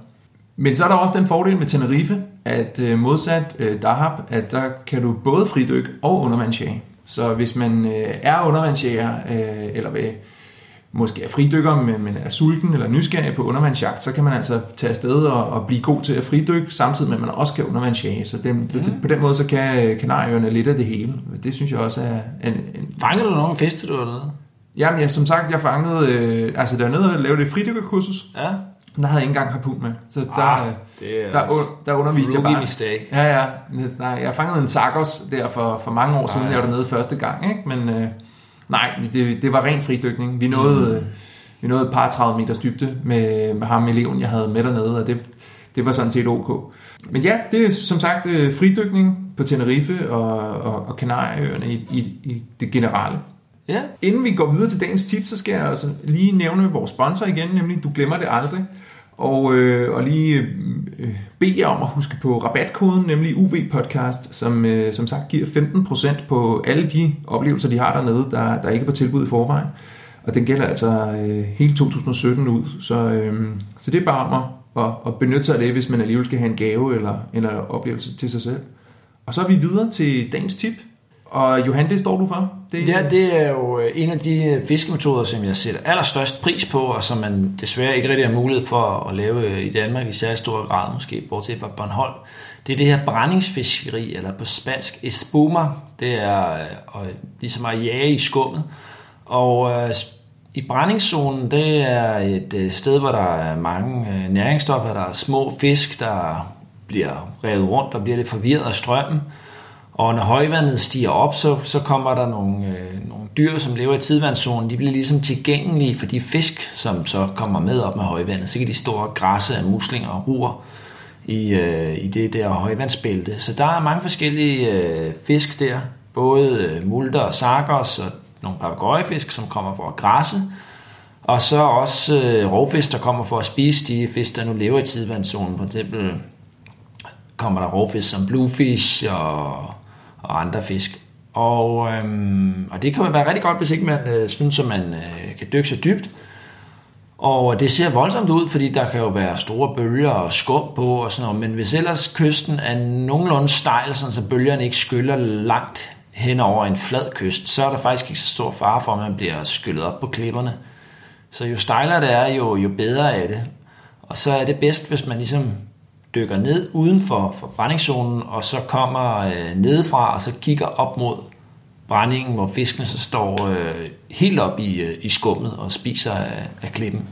Men så er der også den fordel med Tenerife, at øh, modsat øh, Dahab, at der kan du både fridykke og undervandsjage. Så hvis man øh, er undervandsjæger, øh, eller vil, måske er fridykker, men, men er sulten eller nysgerrig på undervandsjagt, så kan man altså tage afsted og, og blive god til at fridykke, samtidig med at man også kan undervandsjage. Så det, mm. det, på den måde så kan kanarieøerne lidt af det hele. Det synes jeg også er en... en Fangede du nogen fisk, du dernede? Jamen, ja, som sagt, jeg fangede... Øh, altså, dernede og lavede det fridykkerkursus. Ja. Der havde jeg ikke engang harpun med. Så der, ah, det er der, der underviste jeg bare. mistake. Ja, ja. Nej, jeg fangede en Sargos der for, for mange år ah, siden, ja. jeg var dernede første gang. Ikke? Men øh, nej, det, det var ren fridykning. Vi nåede, mm. vi nåede et par 30 meters dybde med, med ham eleven, jeg havde med dernede, og det, det var sådan set ok. Men ja, det er som sagt øh, fridykning på Tenerife og, og, og Kanarieøerne i, i, i det generelle. Ja. Inden vi går videre til dagens tip, så skal jeg altså lige nævne vores sponsor igen, nemlig Du Glemmer Det Aldrig. Og, øh, og lige øh, bede jer om at huske på rabatkoden, nemlig UV Podcast, som øh, som sagt giver 15% på alle de oplevelser, de har dernede, der, der ikke er på tilbud i forvejen. Og den gælder altså øh, hele 2017 ud. Så, øh, så det er bare om at, at, at benytte sig af det, hvis man alligevel skal have en gave eller, eller oplevelse til sig selv. Og så er vi videre til dagens tip. Og Johan, det står du for? Det... Ja, det er jo øh, en af de øh, fiskemetoder, som jeg sætter allerstørst pris på, og som man desværre ikke rigtig har mulighed for at lave øh, i Danmark i særlig stor grad, måske bortset fra Bornholm. Det er det her brændingsfiskeri, eller på spansk espuma. Det er og ligesom at jage i skummet. Og øh, i brændingszonen, det er et sted, hvor der er mange næringsstoffer. Der er små fisk, der bliver revet rundt og bliver lidt forvirret af strømmen. Og når højvandet stiger op, så, så kommer der nogle, øh, nogle dyr, som lever i tidvandszonen. De bliver ligesom tilgængelige for de fisk, som så kommer med op med højvandet. Så kan de store græsse af muslinger og ruer i, øh, i det der højvandsbælte. Så der er mange forskellige øh, fisk der. Både øh, multer og sargos og nogle papagøjefisk, som kommer for at græsse. Og så også øh, rovfisk, der kommer for at spise de fisk, der nu lever i tidvandszonen. For eksempel kommer der rovfisk som bluefish og og andre fisk. Og, øhm, og det kan være rigtig godt, hvis ikke man øh, synes, at man øh, kan dykke så dybt. Og det ser voldsomt ud, fordi der kan jo være store bølger og skum på og sådan noget. Men hvis ellers kysten er nogenlunde stejl, så bølgerne ikke skyller langt hen over en flad kyst, så er der faktisk ikke så stor fare for, at man bliver skyllet op på klipperne. Så jo stejlere det er, jo, jo bedre er det. Og så er det bedst, hvis man ligesom dykker ned uden for, brændingszonen, og så kommer øh, nedefra, og så kigger op mod brændingen, hvor fiskene så står øh, helt op i, øh, i skummet og spiser af, af klippen.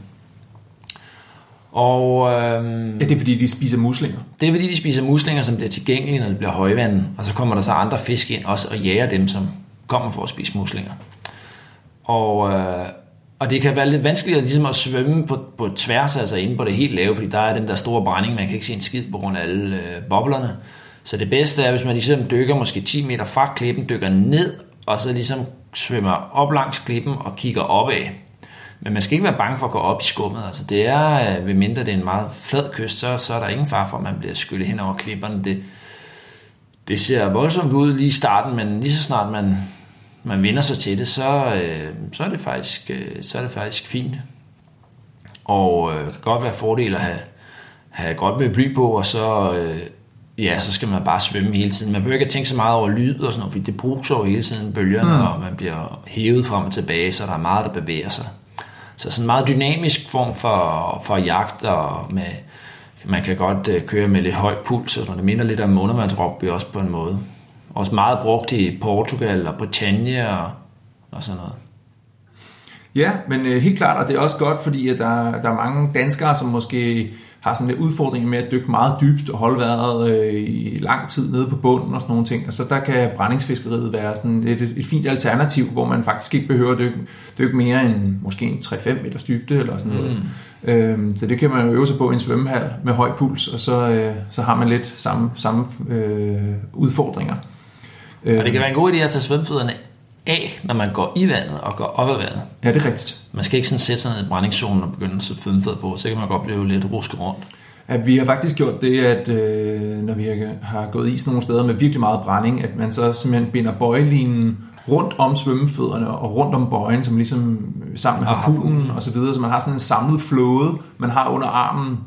Og, øhm, Ja, det er fordi, de spiser muslinger. det er fordi, de spiser muslinger, som bliver tilgængelige, når det bliver højvand, og så kommer der så andre fisk ind også og jager dem, som kommer for at spise muslinger. Og, øh, og det kan være lidt vanskeligt ligesom at svømme på, på tværs, altså inde på det helt lave, fordi der er den der store brænding, man kan ikke se en skid på grund af alle øh, boblerne. Så det bedste er, hvis man ligesom dykker måske 10 meter fra klippen, dykker ned, og så ligesom svømmer op langs klippen og kigger opad. Men man skal ikke være bange for at gå op i skummet. Altså det er, øh, ved mindre det er en meget flad kyst, så, så er der ingen far for, at man bliver skyllet hen over klipperne. Det, det ser voldsomt ud lige i starten, men lige så snart man, man vinder sig til det, så, øh, så, er, det faktisk, øh, så er det faktisk fint. Og øh, kan godt være fordel at have, have godt med bly på, og så, øh, ja, så skal man bare svømme hele tiden. Man behøver ikke at tænke så meget over lyd og sådan noget, fordi det bruser jo hele tiden bølgerne, mm. og man bliver hævet frem og tilbage, så der er meget, der bevæger sig. Så sådan en meget dynamisk form for, for jagt, og med, man kan godt øh, køre med lidt høj puls, og sådan det minder lidt om undervandsrugby også på en måde. Også meget brugt i Portugal og Bretagne og, og sådan noget. Ja, men øh, helt klart, og det er også godt, fordi at der, der er mange danskere, som måske har sådan lidt udfordringer med at dykke meget dybt og holde vejret øh, i lang tid nede på bunden og sådan nogle ting. Og så der kan brændingsfiskeriet være sådan et, et fint alternativ, hvor man faktisk ikke behøver at dykke, dykke mere end måske en 3-5 meters dybde eller sådan noget. Mm. Øhm, så det kan man jo øve sig på i en svømmehal med høj puls, og så, øh, så har man lidt samme, samme øh, udfordringer. Og det kan være en god idé at tage svømmefødderne af, når man går i vandet og går op ad vandet. Ja, det er rigtigt. Man skal ikke sådan sætte sig ned i brændingszonen og begynde at sætte svømmefødder på, så kan man godt blive lidt rusket rundt. Ja, vi har faktisk gjort det, at øh, når vi har- gået i sådan nogle steder med virkelig meget brænding, at man så simpelthen binder bøjelinen rundt om svømmefødderne og rundt om bøjen, som ligesom sammen med harpunen og så videre, så man har sådan en samlet flåde, man har under armen,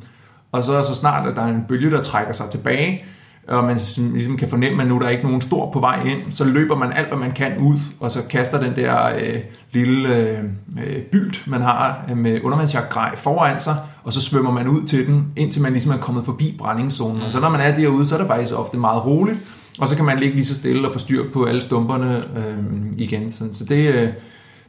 og så så snart, at der er en bølge, der trækker sig tilbage, og man ligesom kan fornemme, at nu er der ikke nogen stor på vej ind, så løber man alt, hvad man kan ud, og så kaster den der øh, lille øh, øh, bylt, man har øh, med undervandsjagtgrej foran sig, og så svømmer man ud til den, indtil man ligesom er kommet forbi brændingszonen. Og så når man er derude, så er det faktisk ofte meget roligt, og så kan man ligge lige så stille og få styr på alle stumperne øh, igen. Sådan. Så det, øh,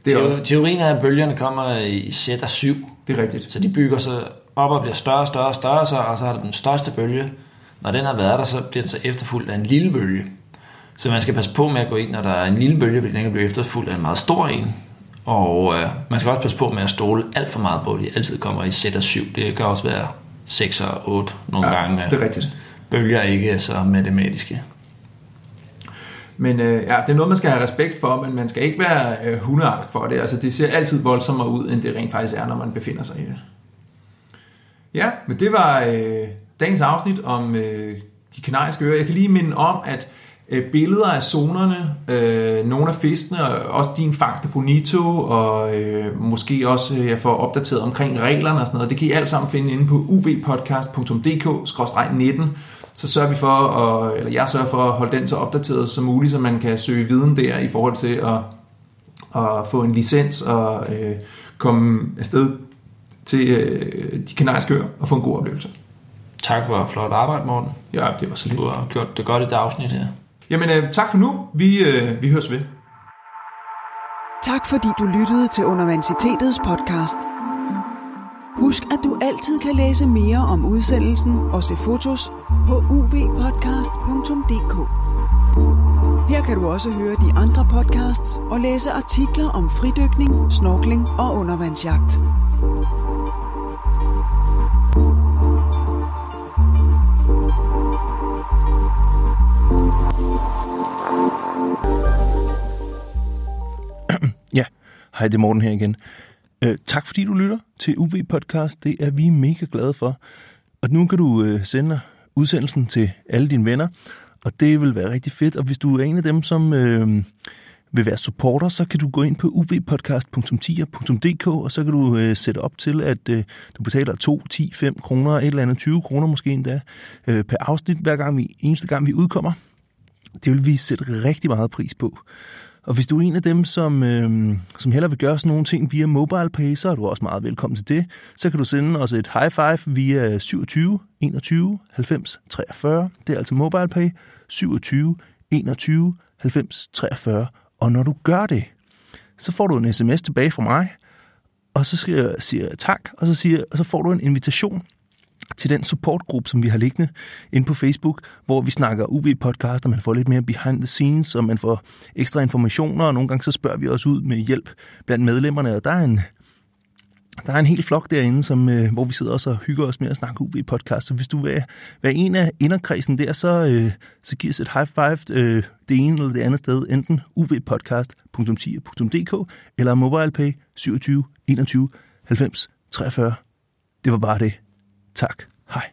det er Teo- også Teorien er, at bølgerne kommer i sæt af syv, det er rigtigt. så de bygger sig op og bliver større og større og større, og så er der den største bølge. Når den har været der, så bliver den så efterfulgt af en lille bølge. Så man skal passe på med at gå ind, når der er en lille bølge, fordi den kan blive efterfulgt af en meget stor en. Og øh, man skal også passe på med at stole alt for meget på, at de altid kommer i sæt af syv. Det kan også være 6 og 8 nogle Ja, gange. det er rigtigt. Bølger ikke er så matematiske. Men øh, ja, det er noget, man skal have respekt for, men man skal ikke være øh, hundeangst for det. Altså, det ser altid voldsommere ud, end det rent faktisk er, når man befinder sig i det. Ja, men det var øh, dagens afsnit om øh, de kanariske øer. Jeg kan lige minde om, at øh, billeder af zonerne, øh, nogle af fiskene, og også din fangst af bonito, og øh, måske også øh, jeg får opdateret omkring reglerne og sådan noget, det kan I alt sammen finde inde på uvpodcast.dk-19 så sørger vi for, at, eller jeg sørger for at holde den så opdateret som muligt, så man kan søge viden der i forhold til at, at få en licens og øh, komme afsted til øh, de kanariske øer og få en god oplevelse. Tak for flot arbejde, Morten. Ja, det var så lidt. Du har gjort det godt i det afsnit her. Jamen, øh, tak for nu. Vi, øh, vi høres ved. Tak fordi du lyttede til Universitetets podcast. Husk, at du altid kan læse mere om udsendelsen og se fotos på ubpodcast.dk. Her kan du også høre de andre podcasts og læse artikler om fridykning, snorkling og undervandsjagt. Hej, det er Morten her igen. Øh, tak fordi du lytter til UV Podcast. Det er vi mega glade for. Og nu kan du øh, sende udsendelsen til alle dine venner, og det vil være rigtig fedt. Og hvis du er en af dem, som øh, vil være supporter, så kan du gå ind på uvpodcast.10.dk, og så kan du øh, sætte op til, at øh, du betaler 2, 10, 5 kroner, et eller andet 20 kroner måske endda, øh, per afsnit, hver gang vi, eneste gang vi udkommer. Det vil vi sætte rigtig meget pris på. Og hvis du er en af dem, som, øh, som heller vil gøre sådan nogle ting via MobilePay, så er du også meget velkommen til det. Så kan du sende os et high five via 27 21 90 43. Det er altså MobilePay 27 21 90 43. Og når du gør det, så får du en sms tilbage fra mig, og så siger jeg, siger jeg tak, og så, siger, og så får du en invitation til den supportgruppe, som vi har liggende inde på Facebook, hvor vi snakker UB-podcast, og man får lidt mere behind the scenes, og man får ekstra informationer, og nogle gange så spørger vi også ud med hjælp blandt medlemmerne, og der er en, der er en hel flok derinde, som, øh, hvor vi sidder også og hygger os med at snakke UB-podcast. Så hvis du vil være en af inderkredsen der, så, øh, så giv os et high five øh, det ene eller det andet sted, enten uvpodcast.10.dk eller MobilePay 27 21 90 43. Det var bare det. Tak. Hej.